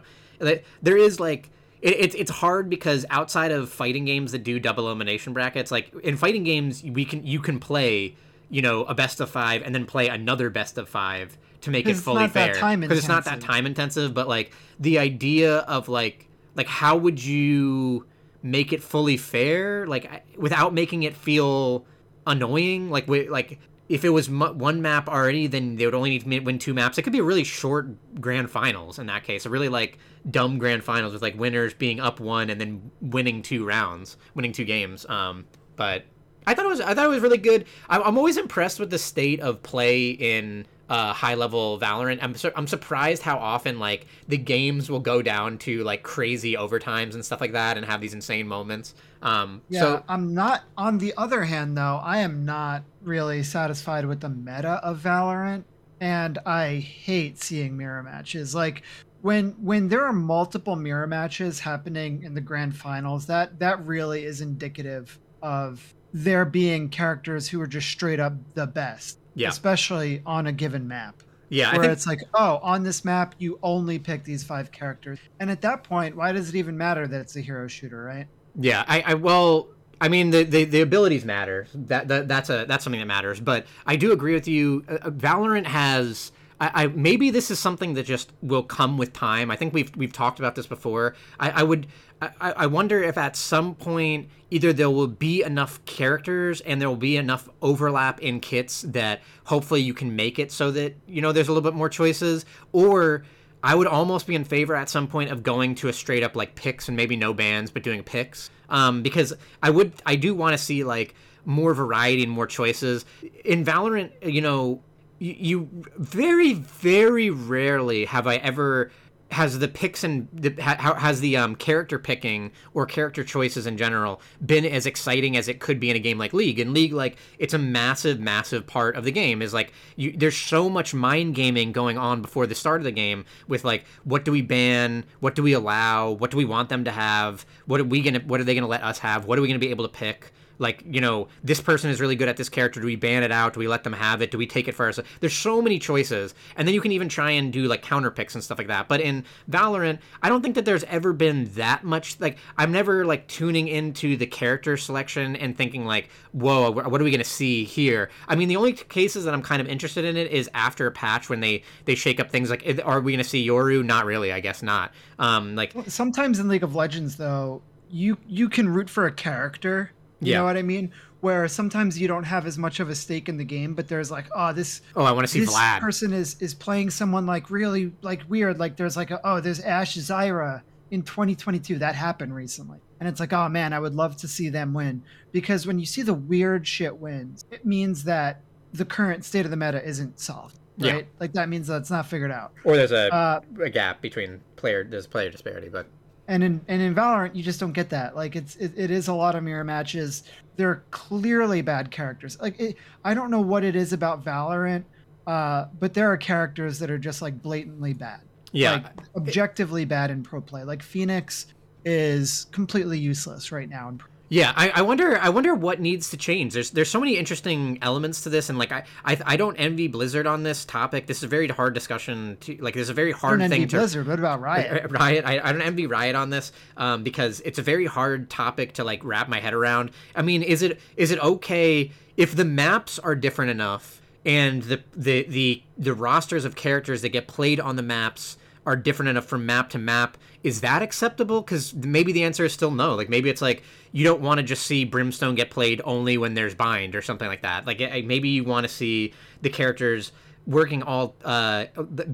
There is like it, it's it's hard because outside of fighting games that do double elimination brackets, like in fighting games, we can you can play you know a best of five and then play another best of five to make it fully fair because it's not that time intensive. But like the idea of like like how would you make it fully fair like without making it feel annoying like we like if it was one map already then they would only need to win two maps. It could be a really short grand finals in that case a really like dumb grand finals with like winners being up one and then winning two rounds winning two games um but i thought it was i thought it was really good. I'm always impressed with the state of play in uh, high level Valorant. I'm su- I'm surprised how often like the games will go down to like crazy overtimes and stuff like that, and have these insane moments. Um, yeah, so, I'm not. On the other hand, though, I am not really satisfied with the meta of Valorant, and I hate seeing mirror matches. Like when when there are multiple mirror matches happening in the grand finals, that that really is indicative of there being characters who are just straight up the best yeah. Especially on a given map. Yeah. Where think... it's like, oh, on this map, you only pick these five characters. And at that point, why does it even matter that it's a hero shooter, right? Yeah. I, I well, I mean, the, the, the abilities matter. That, that that's a that's something that matters. But I do agree with you. Uh, uh Valorant has. I, I, maybe this is something that just will come with time. I think we've we've talked about this before. I, I would I, I wonder if at some point either there will be enough characters and there will be enough overlap in kits that hopefully you can make it so that you know there's a little bit more choices. Or I would almost be in favor at some point of going to a straight up like picks and maybe no bans but doing picks um, because I would I do want to see like more variety and more choices. In Valorant you know you, you very very rarely have I ever has the picks and the, has the um, character picking or character choices in general been as exciting as it could be in a game like League? In League, like it's a massive, massive part of the game. Is like you, there's so much mind gaming going on before the start of the game with like what do we ban, what do we allow, what do we want them to have, what are we gonna, what are they gonna let us have, what are we gonna be able to pick like you know this person is really good at this character. Do we ban it out? Do we let them have it? Do we take it for ourselves? There's so many choices. And then you can even try and do like counter picks and stuff like that. But in valorant i don't think that there's ever been that much like i'm never like tuning into the character selection and thinking like whoa what are we going to see here? I mean the only cases that i'm kind of interested in it is after a patch when they they shake up things like are we going to see yoru? Not really i guess not. Um like sometimes in league of legends though you you can root for a character you yeah. know what I mean? Where sometimes you don't have as much of a stake in the game, but there's like, oh, this. Oh, I want to see this Vlad. person is is playing someone like really like weird. Like there's like a, oh, there's Ash Zyra in 2022 that happened recently, and it's like, oh man, I would love to see them win because when you see the weird shit wins, it means that the current state of the meta isn't solved. Right? Yeah. Like that means that it's not figured out. Or there's a, uh, a gap between player there's player disparity, but and in and in Valorant you just don't get that. Like it's it, it is a lot of mirror matches. They're clearly bad characters. Like it, I don't know what it is about Valorant, uh, but there are characters that are just like blatantly bad. Yeah, like, objectively bad in pro play. Like Phoenix is completely useless right now in pro yeah, I, I, wonder. I wonder what needs to change. There's there's so many interesting elements to this, and like I, I, I don't envy Blizzard on this topic. This is a very hard discussion. To like, there's a very hard thing to Blizzard. What about Riot? (laughs) Riot. I, I don't envy Riot on this um, because it's a very hard topic to like wrap my head around. I mean, is it is it okay if the maps are different enough and the the the the rosters of characters that get played on the maps are different enough from map to map? Is that acceptable? Because maybe the answer is still no. Like maybe it's like you don't want to just see Brimstone get played only when there's bind or something like that. Like maybe you want to see the characters working all uh,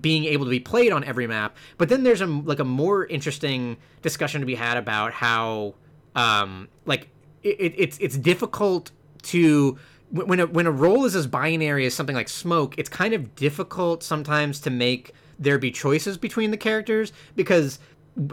being able to be played on every map. But then there's a like a more interesting discussion to be had about how um, like it, it's it's difficult to when a when a role is as binary as something like smoke. It's kind of difficult sometimes to make there be choices between the characters because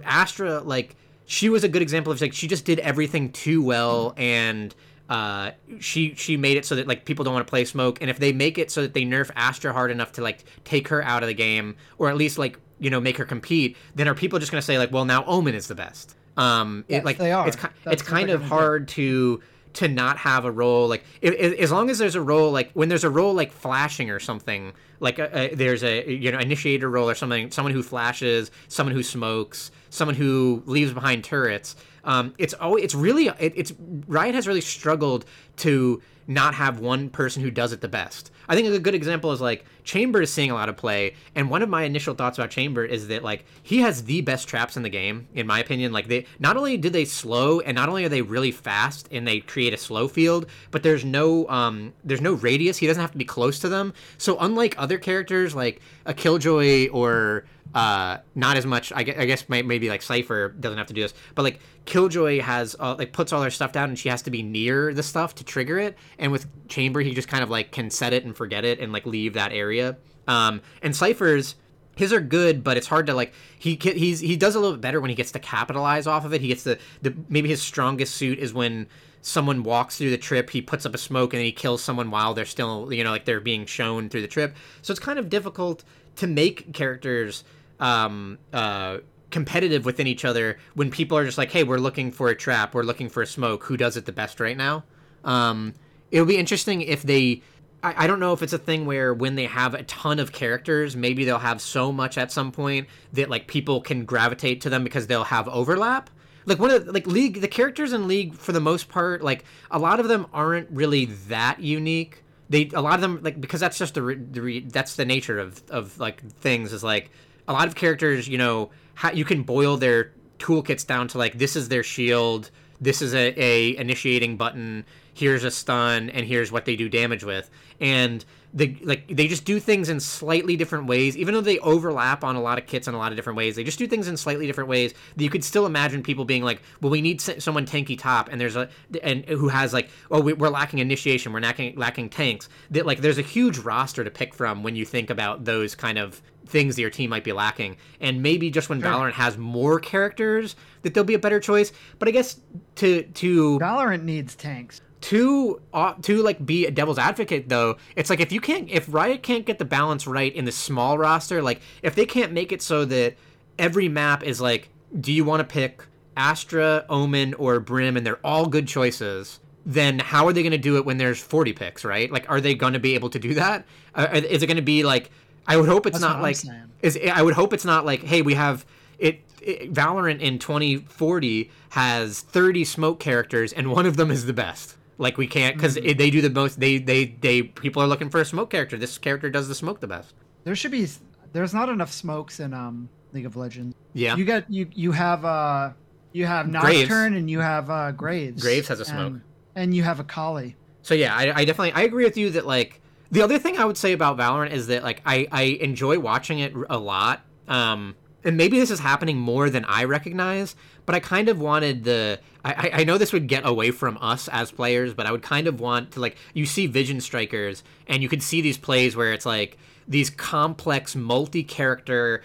Astra like she was a good example of like she just did everything too well and uh, she she made it so that like people don't want to play smoke and if they make it so that they nerf Astra hard enough to like take her out of the game or at least like you know make her compete then are people just going to say like well now Omen is the best um yes, it like they are. it's it's kind of hard to to not have a role like if, as long as there's a role like when there's a role like flashing or something like a, a, there's a you know initiator role or something someone who flashes someone who smokes someone who leaves behind turrets. Um, it's always it's really it, it's riot has really struggled to not have one person who does it the best I think a good example is like Chamber is seeing a lot of play, and one of my initial thoughts about Chamber is that like he has the best traps in the game, in my opinion. Like they not only did they slow, and not only are they really fast and they create a slow field, but there's no um there's no radius. He doesn't have to be close to them. So unlike other characters like a Killjoy or uh, not as much. I guess, I guess maybe like Cypher doesn't have to do this, but like Killjoy has uh, like puts all her stuff down and she has to be near the stuff to trigger it. And with Chamber, he just kind of like can set it and forget it and like leave that area. Um, and Cypher's his are good, but it's hard to like he he's he does a little bit better when he gets to capitalize off of it. He gets the the maybe his strongest suit is when someone walks through the trip, he puts up a smoke and then he kills someone while they're still you know like they're being shown through the trip. So it's kind of difficult to make characters um, uh, competitive within each other when people are just like, hey, we're looking for a trap, we're looking for a smoke. Who does it the best right now? Um, it would be interesting if they. I, I don't know if it's a thing where when they have a ton of characters, maybe they'll have so much at some point that like people can gravitate to them because they'll have overlap like one of the, like league the characters in league for the most part like a lot of them aren't really that unique they a lot of them like because that's just the, the that's the nature of of like things is like a lot of characters, you know, how, you can boil their toolkits down to like this is their shield, this is a, a initiating button, here's a stun, and here's what they do damage with, and they like they just do things in slightly different ways even though they overlap on a lot of kits in a lot of different ways they just do things in slightly different ways that you could still imagine people being like well we need someone tanky top and there's a and who has like oh we're lacking initiation we're lacking lacking tanks that like there's a huge roster to pick from when you think about those kind of things that your team might be lacking. And maybe just when sure. Valorant has more characters, that there'll be a better choice. But I guess to to Valorant needs tanks. To uh, to like be a devil's advocate though, it's like if you can't if Riot can't get the balance right in the small roster, like if they can't make it so that every map is like, do you want to pick Astra, Omen, or Brim, and they're all good choices then how are they going to do it when there's 40 picks, right? Like, are they going to be able to do that? Uh, is it going to be like I would hope it's That's not like is I would hope it's not like hey we have it, it, Valorant in 2040 has 30 smoke characters and one of them is the best. Like we can't because mm-hmm. they do the most. They they they people are looking for a smoke character. This character does the smoke the best. There should be. There's not enough smokes in um League of Legends. Yeah. You got you you have uh you have Nocturne Graves. and you have uh Graves. Graves has a smoke. And, and you have Akali. So yeah, I, I definitely I agree with you that like the other thing I would say about Valorant is that like I I enjoy watching it a lot. Um, and maybe this is happening more than I recognize, but I kind of wanted the. I, I know this would get away from us as players, but I would kind of want to like you see Vision Strikers, and you could see these plays where it's like these complex multi-character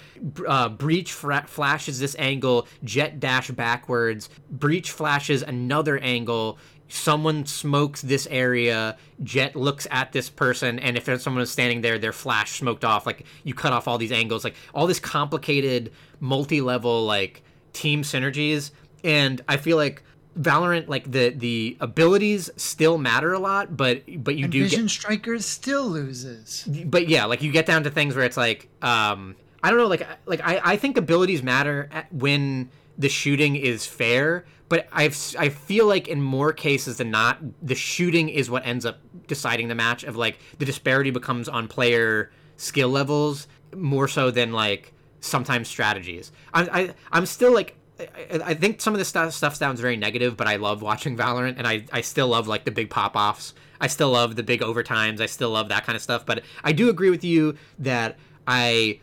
uh, breach fra- flashes this angle Jett dash backwards breach flashes another angle someone smokes this area Jett looks at this person and if there's someone standing there their flash smoked off. Like you cut off all these angles. Like all this complicated multi-level like team synergies. And i feel like valorant like the the abilities still matter a lot but but you and do vision get, strikers still loses. But yeah like you get down to things where it's like um i don't know like like i i think abilities matter when the shooting is fair but I've I feel like in more cases than not, the shooting is what ends up deciding the match. Of like the disparity becomes on player skill levels more so than like sometimes strategies. I, I I'm still like I, I think some of this stuff, stuff sounds very negative, but I love watching Valorant, and I, I still love like the big pop offs. I still love the big overtimes. I still love that kind of stuff. But I do agree with you that I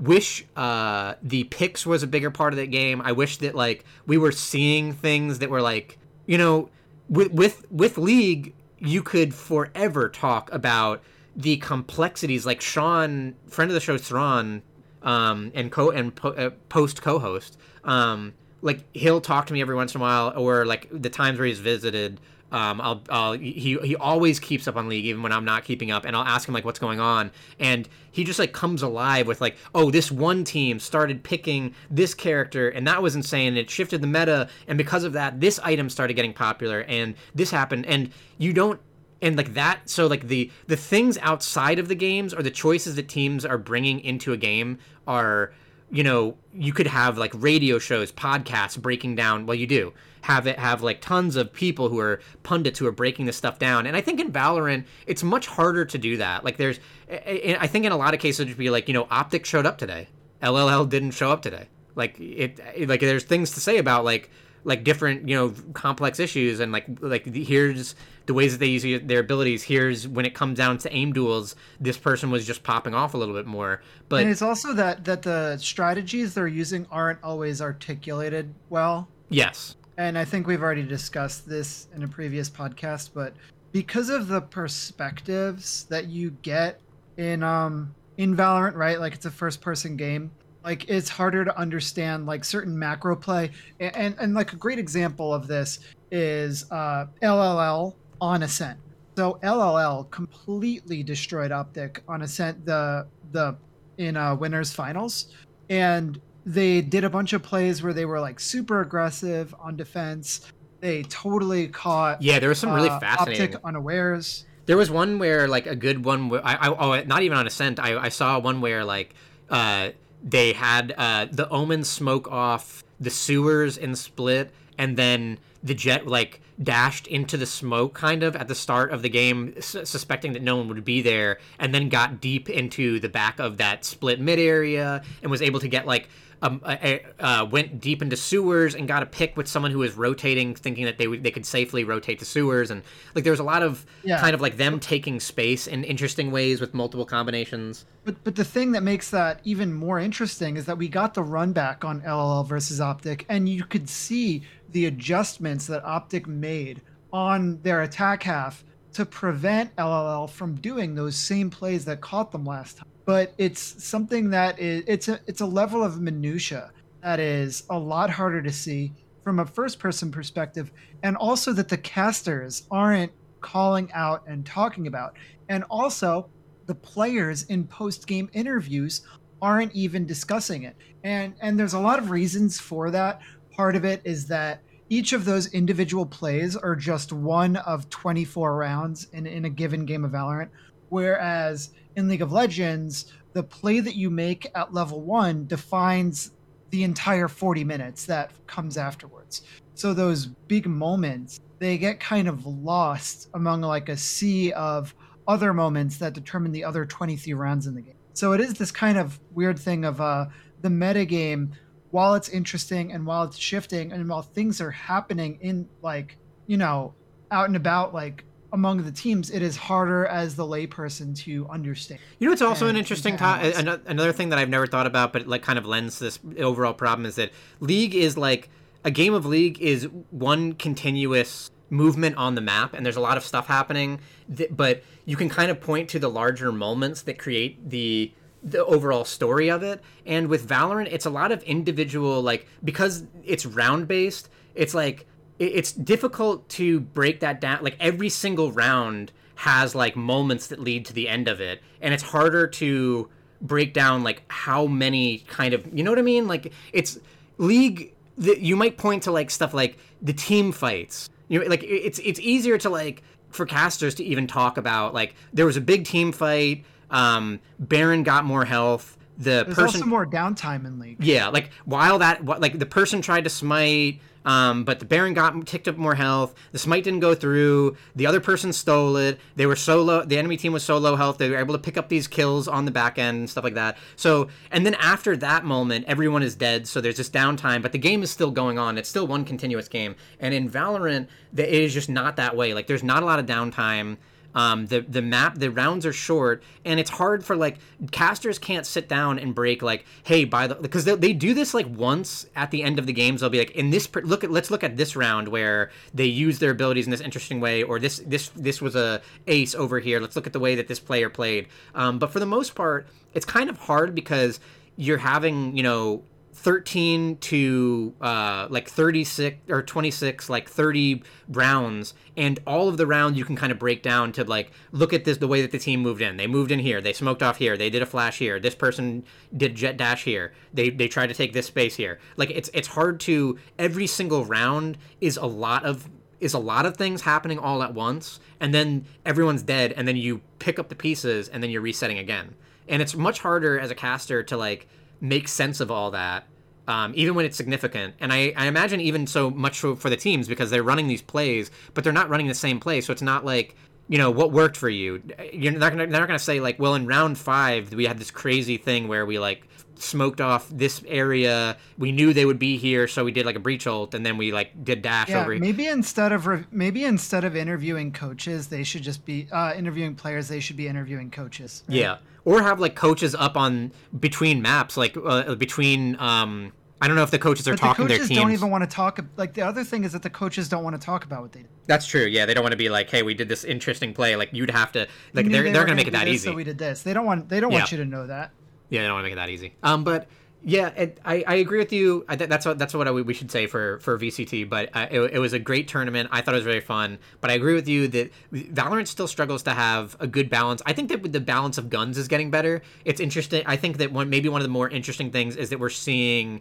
wish uh, the picks was a bigger part of the game. I wish that like we were seeing things that were like you know with with with League you could forever talk about the complexities like Sean, friend of the show, Thrawn, um, and co and po- uh, post co-host, um, like he'll talk to me every once in a while, or like the times where he's visited, Um, I'll, I'll he he always keeps up on League even when I'm not keeping up, and I'll ask him like what's going on, and he just like comes alive with like, oh, this one team started picking this character, and that was insane. It shifted the meta, and because of that, this item started getting popular, and this happened, and you don't and like that so like the the things outside of the games or the choices that teams are bringing into a game are you know you could have like radio shows podcasts breaking down well you do have it have like tons of people who are pundits who are breaking this stuff down. And i think in valorant it's much harder to do that. Like there's i think in a lot of cases it'd be like you know optic showed up today. Lll didn't show up today. Like it like there's things to say about like like different you know complex issues and like like here's the ways that they use their abilities. Here's when it comes down to aim duels this person was just popping off a little bit more. But and it's also that that the strategies they're using aren't always articulated well. Yes and i think we've already discussed this in a previous podcast but because of the perspectives that you get in um in valorant right? Like it's a first person game. Like it's harder to understand like certain macro play. And, and, and like a great example of this is uh lll on ascent. So lll completely destroyed optic on ascent the the in uh winners finals. And they did a bunch of plays where they were like super aggressive on defense. They totally caught yeah there was some really uh, fascinating optic unawares. There was one where like a good one where I, I oh not even on ascent. I, I saw one where like uh they had uh, the omen smoke off the sewers in split and then the Jett like dashed into the smoke kind of at the start of the game su- suspecting that no one would be there and then got deep into the back of that split mid area and was able to get like um, uh, went deep into sewers and got a pick with someone who was rotating, thinking that they would they could safely rotate the sewers, and like there was a lot of yeah. kind of like them taking space in interesting ways with multiple combinations. But but the thing that makes that even more interesting is that we got the run back on LLL versus Optic, and you could see the adjustments that Optic made on their attack half to prevent LLL from doing those same plays that caught them last time but it's something that is it's a it's a level of minutia that is a lot harder to see from a first person perspective and also that the casters aren't calling out and talking about. And also the players in post game interviews aren't even discussing it. And and there's a lot of reasons for that. Part of it is that each of those individual plays are just one of 24 rounds in, in a given game of valorant. Whereas in League of Legends, the play that you make at level one defines the entire 40 minutes that comes afterwards. So those big moments, they get kind of lost among like a sea of other moments that determine the other 23 rounds in the game. So it is this kind of weird thing of uh, the meta game, while it's interesting and while it's shifting and while things are happening in like, you know, out and about, like among the teams, it is harder as the layperson to understand. You know, it's also an interesting topic. Another thing that I've never thought about, but like kind of lends this overall problem is that League is like a game of League is one continuous movement on the map, and there's a lot of stuff happening. That, but you can kind of point to the larger moments that create the the overall story of it. And with Valorant, it's a lot of individual like because it's round based. It's like it's difficult to break that down. Like every single round has like moments that lead to the end of it, and it's harder to break down like how many kind of you know what I mean. Like it's league. The, you might point to like stuff like the team fights. You know, like it's it's easier to like for casters to even talk about like there was a big team fight. Um, Baron got more health. The There's person also more downtime in league. Yeah, like while that like the person tried to smite um, but the Baron got ticked up more health. The smite didn't go through. The other person stole it. They were so low. The enemy team was so low health. They were able to pick up these kills on the back end and stuff like that. So, and then after that moment, everyone is dead. So there's this downtime, but the game is still going on. It's still one continuous game. And in Valorant, it is just not that way. Like there's not a lot of downtime. Um, the the map the rounds are short and it's hard for like casters can't sit down and break like hey by the because they, they do this like once at the end of the games they'll be like in this look at let's look at this round where they use their abilities in this interesting way or this this this was a ace over here. Let's look at the way that this player played. Um, but for the most part it's kind of hard because you're having you know 13 to uh, like 36 or 26 like 30 rounds and all of the rounds you can kind of break down to like look at this the way that the team moved in. They moved in here they smoked off here they did a flash here this person did Jett dash here they they tried to take this space here. Like it's it's hard to every single round is a lot of is a lot of things happening all at once and then everyone's dead and then you pick up the pieces and then you're resetting again. And it's much harder as a caster to like make sense of all that um, even when it's significant. And I, I imagine even so much for, for the teams because they're running these plays, but they're not running the same play. So it's not like you know what worked for you. You're not gonna they're not gonna say like, well, in round five we had this crazy thing where we like smoked off this area. We knew they would be here, so we did like a breach ult, and then we like did dash yeah, over. Maybe instead of re- maybe instead of interviewing coaches, they should just be uh, interviewing players. They should be interviewing coaches. Right? Yeah, or have like coaches up on between maps, like uh, between um I don't know if the coaches are but talking the coaches their teams. don't even want to talk. Like the other thing is that the coaches don't want to talk about what they did. That's true. Yeah, they don't want to be like, "Hey, we did this interesting play." Like you'd have to. Like they're they are going to make it that this, easy. So we did this. They don't want. They don't yeah. want you to know that. Yeah, they don't want to make it that easy. Um, but yeah, it, I, I agree with you. I, that's what that's what we should say for for VCT. But uh, it, it was a great tournament. I thought it was very fun. But I agree with you that Valorant still struggles to have a good balance. I think that the balance of guns is getting better. It's interesting. I think that one maybe one of the more interesting things is that we're seeing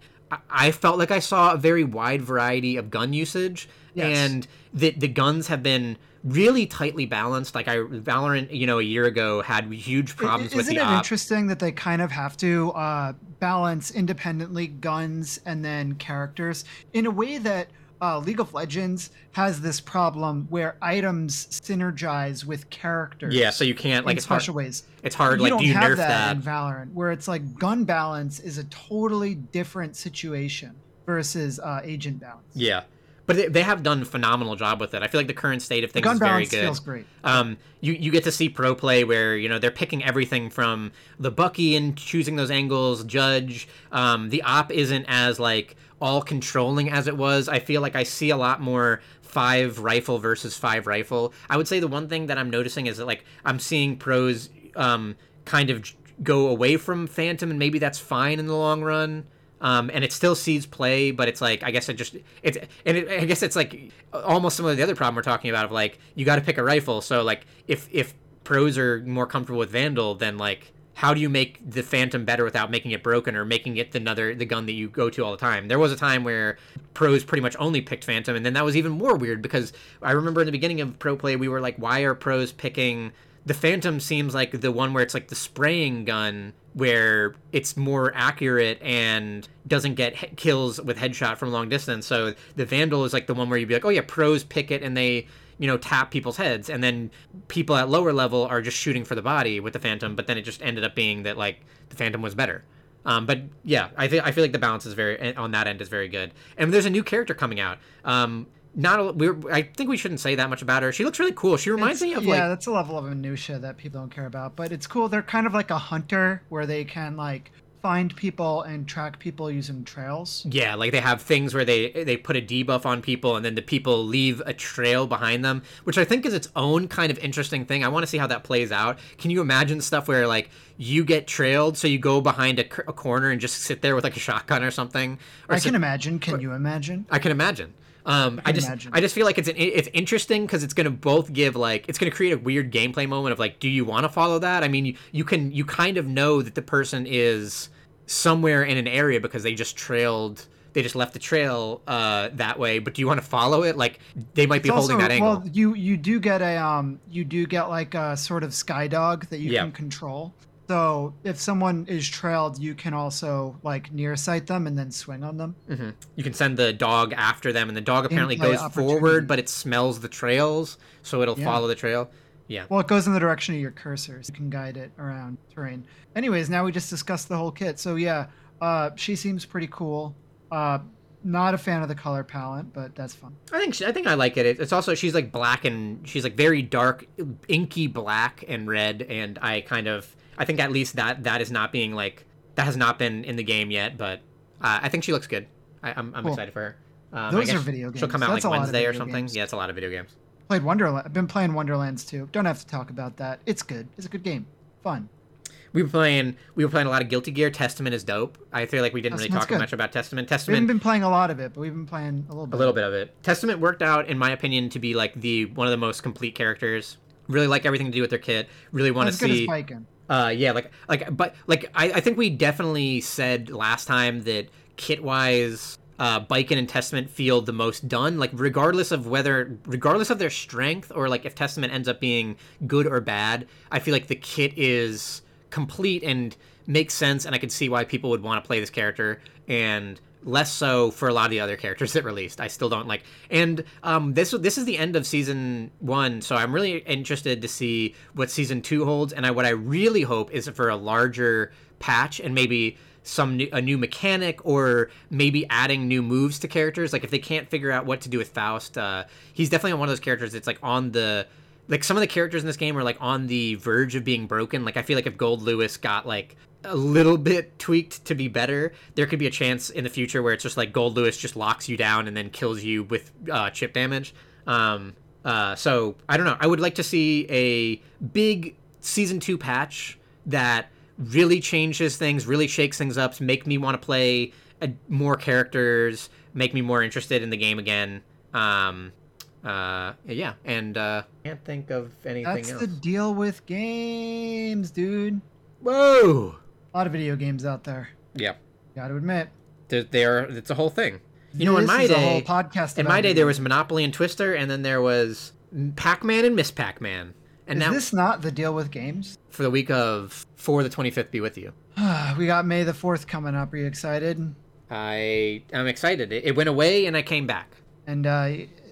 I felt like I saw a very wide variety of gun usage, yes. and the the guns have been really tightly balanced. Like I Valorant, you know, a year ago had huge problems Isn't with the. Isn't it op. interesting that they kind of have to uh, balance independently guns and then characters in a way that uh, League of Legends has this problem where items synergize with characters. Yeah, so you can't like in it's special hard, ways. It's hard. You like, don't do you have nerf that, that in Valorant, where it's like gun balance is a totally different situation versus uh, agent balance. Yeah. But they have done a phenomenal job with it. I feel like the current state of things gun is very balance good. Feels great. Um, you you get to see pro play where you know they're picking everything from the Bucky and choosing those angles. Judge, um, the op isn't as like all controlling as it was. I feel like I see a lot more five rifle versus five rifle. I would say the one thing that I'm noticing is that like I'm seeing pros um, kind of go away from Phantom, and maybe that's fine in the long run. Um, and it still sees play, but it's like I guess it just it's and it, I guess it's like almost similar to the other problem we're talking about of like you got to pick a rifle. So like if if pros are more comfortable with Vandal, then like how do you make the Phantom better without making it broken or making it another the gun that you go to all the time? There was a time where pros pretty much only picked Phantom, and then that was even more weird because I remember in the beginning of pro play we were like, why are pros picking the Phantom? Seems like the one where it's like the spraying gun where it's more accurate and doesn't get he- kills with headshot from long distance. So the Vandal is like the one where you'd be like, oh yeah, pros pick it and they you know tap people's heads and then people at lower level are just shooting for the body with the phantom but then it just ended up being that like the phantom was better um, but yeah i think i feel like the balance is very eh, on that end is very good and there's a new character coming out um, not we I think we shouldn't say that much about her. She looks really cool. She reminds it's, me of yeah, like that's a level of minutia that people don't care about, but it's cool. They're kind of like a hunter where they can like find people and track people using trails. Yeah, like they have things where they they put a debuff on people and then the people leave a trail behind them, which I think is its own kind of interesting thing. I want to see how that plays out. Can you imagine stuff where like you get trailed, so you go behind a, a corner and just sit there with like a shotgun or something? Or I can imagine. Can you imagine? I can imagine. Um, I, I just imagine. I just feel like it's an, it's interesting because it's going to both give like it's going to create a weird gameplay moment of like, do you want to follow that? I mean, you, you can you kind of know that the person is somewhere in an area because they just trailed they just left the trail uh, that way. But do you want to follow it? Like they might be holding that angle. Well, you you do get a um you do get like a sort of sky dog that you can control. So if someone is trailed, you can also like near sight them and then swing on them. Mm-hmm. You can send the dog after them, and the dog apparently goes forward, but it smells the trails, so it'll yeah. follow the trail. Yeah. Well, it goes in the direction of your cursor, so you can guide it around terrain. Anyways, now we just discussed the whole kit. So yeah, uh, she seems pretty cool. Uh, not a fan of the color palette, but that's fun. I think she, I think I like it. It's also she's like black and she's like very dark, inky black and red, and I kind of I think at least that that is not being like that has not been in the game yet, but uh, I think she looks good. I, am I'm, I'm cool. excited for her. Um, Those are video games. She'll come out That's like Wednesday or something. Games. Yeah, it's a lot of video games. Played Wonderland. I've been playing Wonderlands too. Don't have to talk about that. It's good. It's a good game. Fun. we were playing we were playing a lot of Guilty Gear. Testament is dope. I feel like we didn't really talk good. much about Testament. Testament. We haven't been playing a lot of it, but we've been playing a little bit. a little bit of it. Testament worked out, in my opinion, to be like the one of the most complete characters. Really like everything to do with their kit. Really want to As good see. as Baiken. Uh, yeah, like like, but like I, I think we definitely said last time that kit wise, uh, Baiken and Testament feel the most done. Like regardless of whether, regardless of their strength or like if Testament ends up being good or bad, I feel like the kit is complete and makes sense, and I could see why people would want to play this character and less so for a lot of the other characters that released. I still don't like. And um, this this is the end of season one, so I'm really interested to see what season two holds. And I, what I really hope is for a larger patch and maybe some new, a new mechanic or maybe adding new moves to characters. Like if they can't figure out what to do with Faust, uh, he's definitely one of those characters that's like on the like some of the characters in this game are like on the verge of being broken. Like I feel like if Goldlewis got like a little bit tweaked to be better, there could be a chance in the future where it's just like Goldlewis just locks you down and then kills you with uh, chip damage. Um, uh, so I don't know. I would like to see a big season two patch that really changes things, really shakes things up, make me want to play uh more characters, make me more interested in the game again. Um, uh, yeah, and uh, can't think of anything That's else. the deal with games, dude. Whoa. A lot of video games out there. Yeah, Got to admit. there, there. It's a whole thing. You know, in my is a day, whole podcast. in my day, there was Monopoly and Twister, and then there was Pac-Man and Miss Pac-Man. And Is now, this not the deal with games? for the week of for the 25th, be with you. (sighs) we got May the 4th coming up. Are you excited? I I am excited. It, it went away, and I came back. And uh,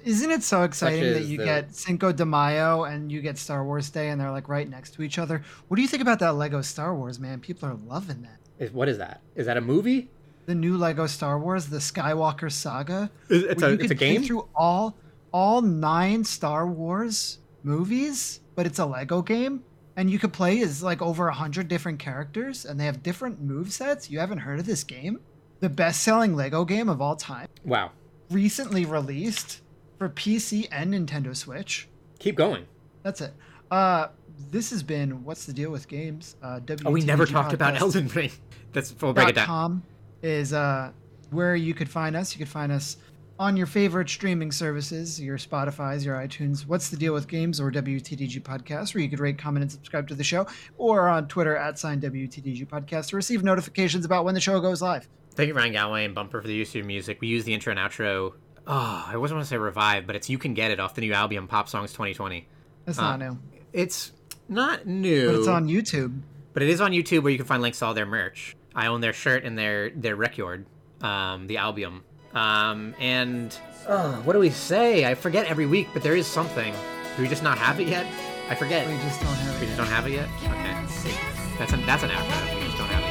isn't it so exciting that you the- get Cinco de Mayo and you get Star Wars Day and they're like right next to each other? What do you think about that Lego Star Wars, man? People are loving that. Is what is that? Is that a movie? The new Lego Star Wars, the Skywalker Saga. Is- It's where a you it's a can play game. through all all nine Star Wars movies, but it's a Lego game, and you could play as like over a hundred different characters, and they have different move sets. You haven't heard of this game? The best-selling Lego game of all time, Wow. recently released for PC and Nintendo Switch. Keep going. That's it. Uh, this has been what's the deal with games? Uh, Oh, we never WTG talked about Podcast Elden Ring. That's we'll break it down. com is uh, where you could find us. You could find us on your favorite streaming services, your Spotify's, your iTunes. What's the deal with games or WTDG podcast, where you could rate, comment, and subscribe to the show, or on Twitter at sign WTDG podcast to receive notifications about when the show goes live. Thank you, Ryan Galway and Bumper, for the use of your music. We use the intro and outro. Oh, I wasn't want to say revive, but it's You Can Get It off the new album, Pop Songs 2020. That's Uh, not new, It's not new, but it's on YouTube. but it is on YouTube where you can find links to all their merch. I own their shirt and their their record, um, the album. Um, and oh, what do we say? I forget every week, but there is something. Do we just not have it yet? I forget. We just don't have it. We just yet. don't have it yet. Okay, that's an that's an outro. We just don't have it.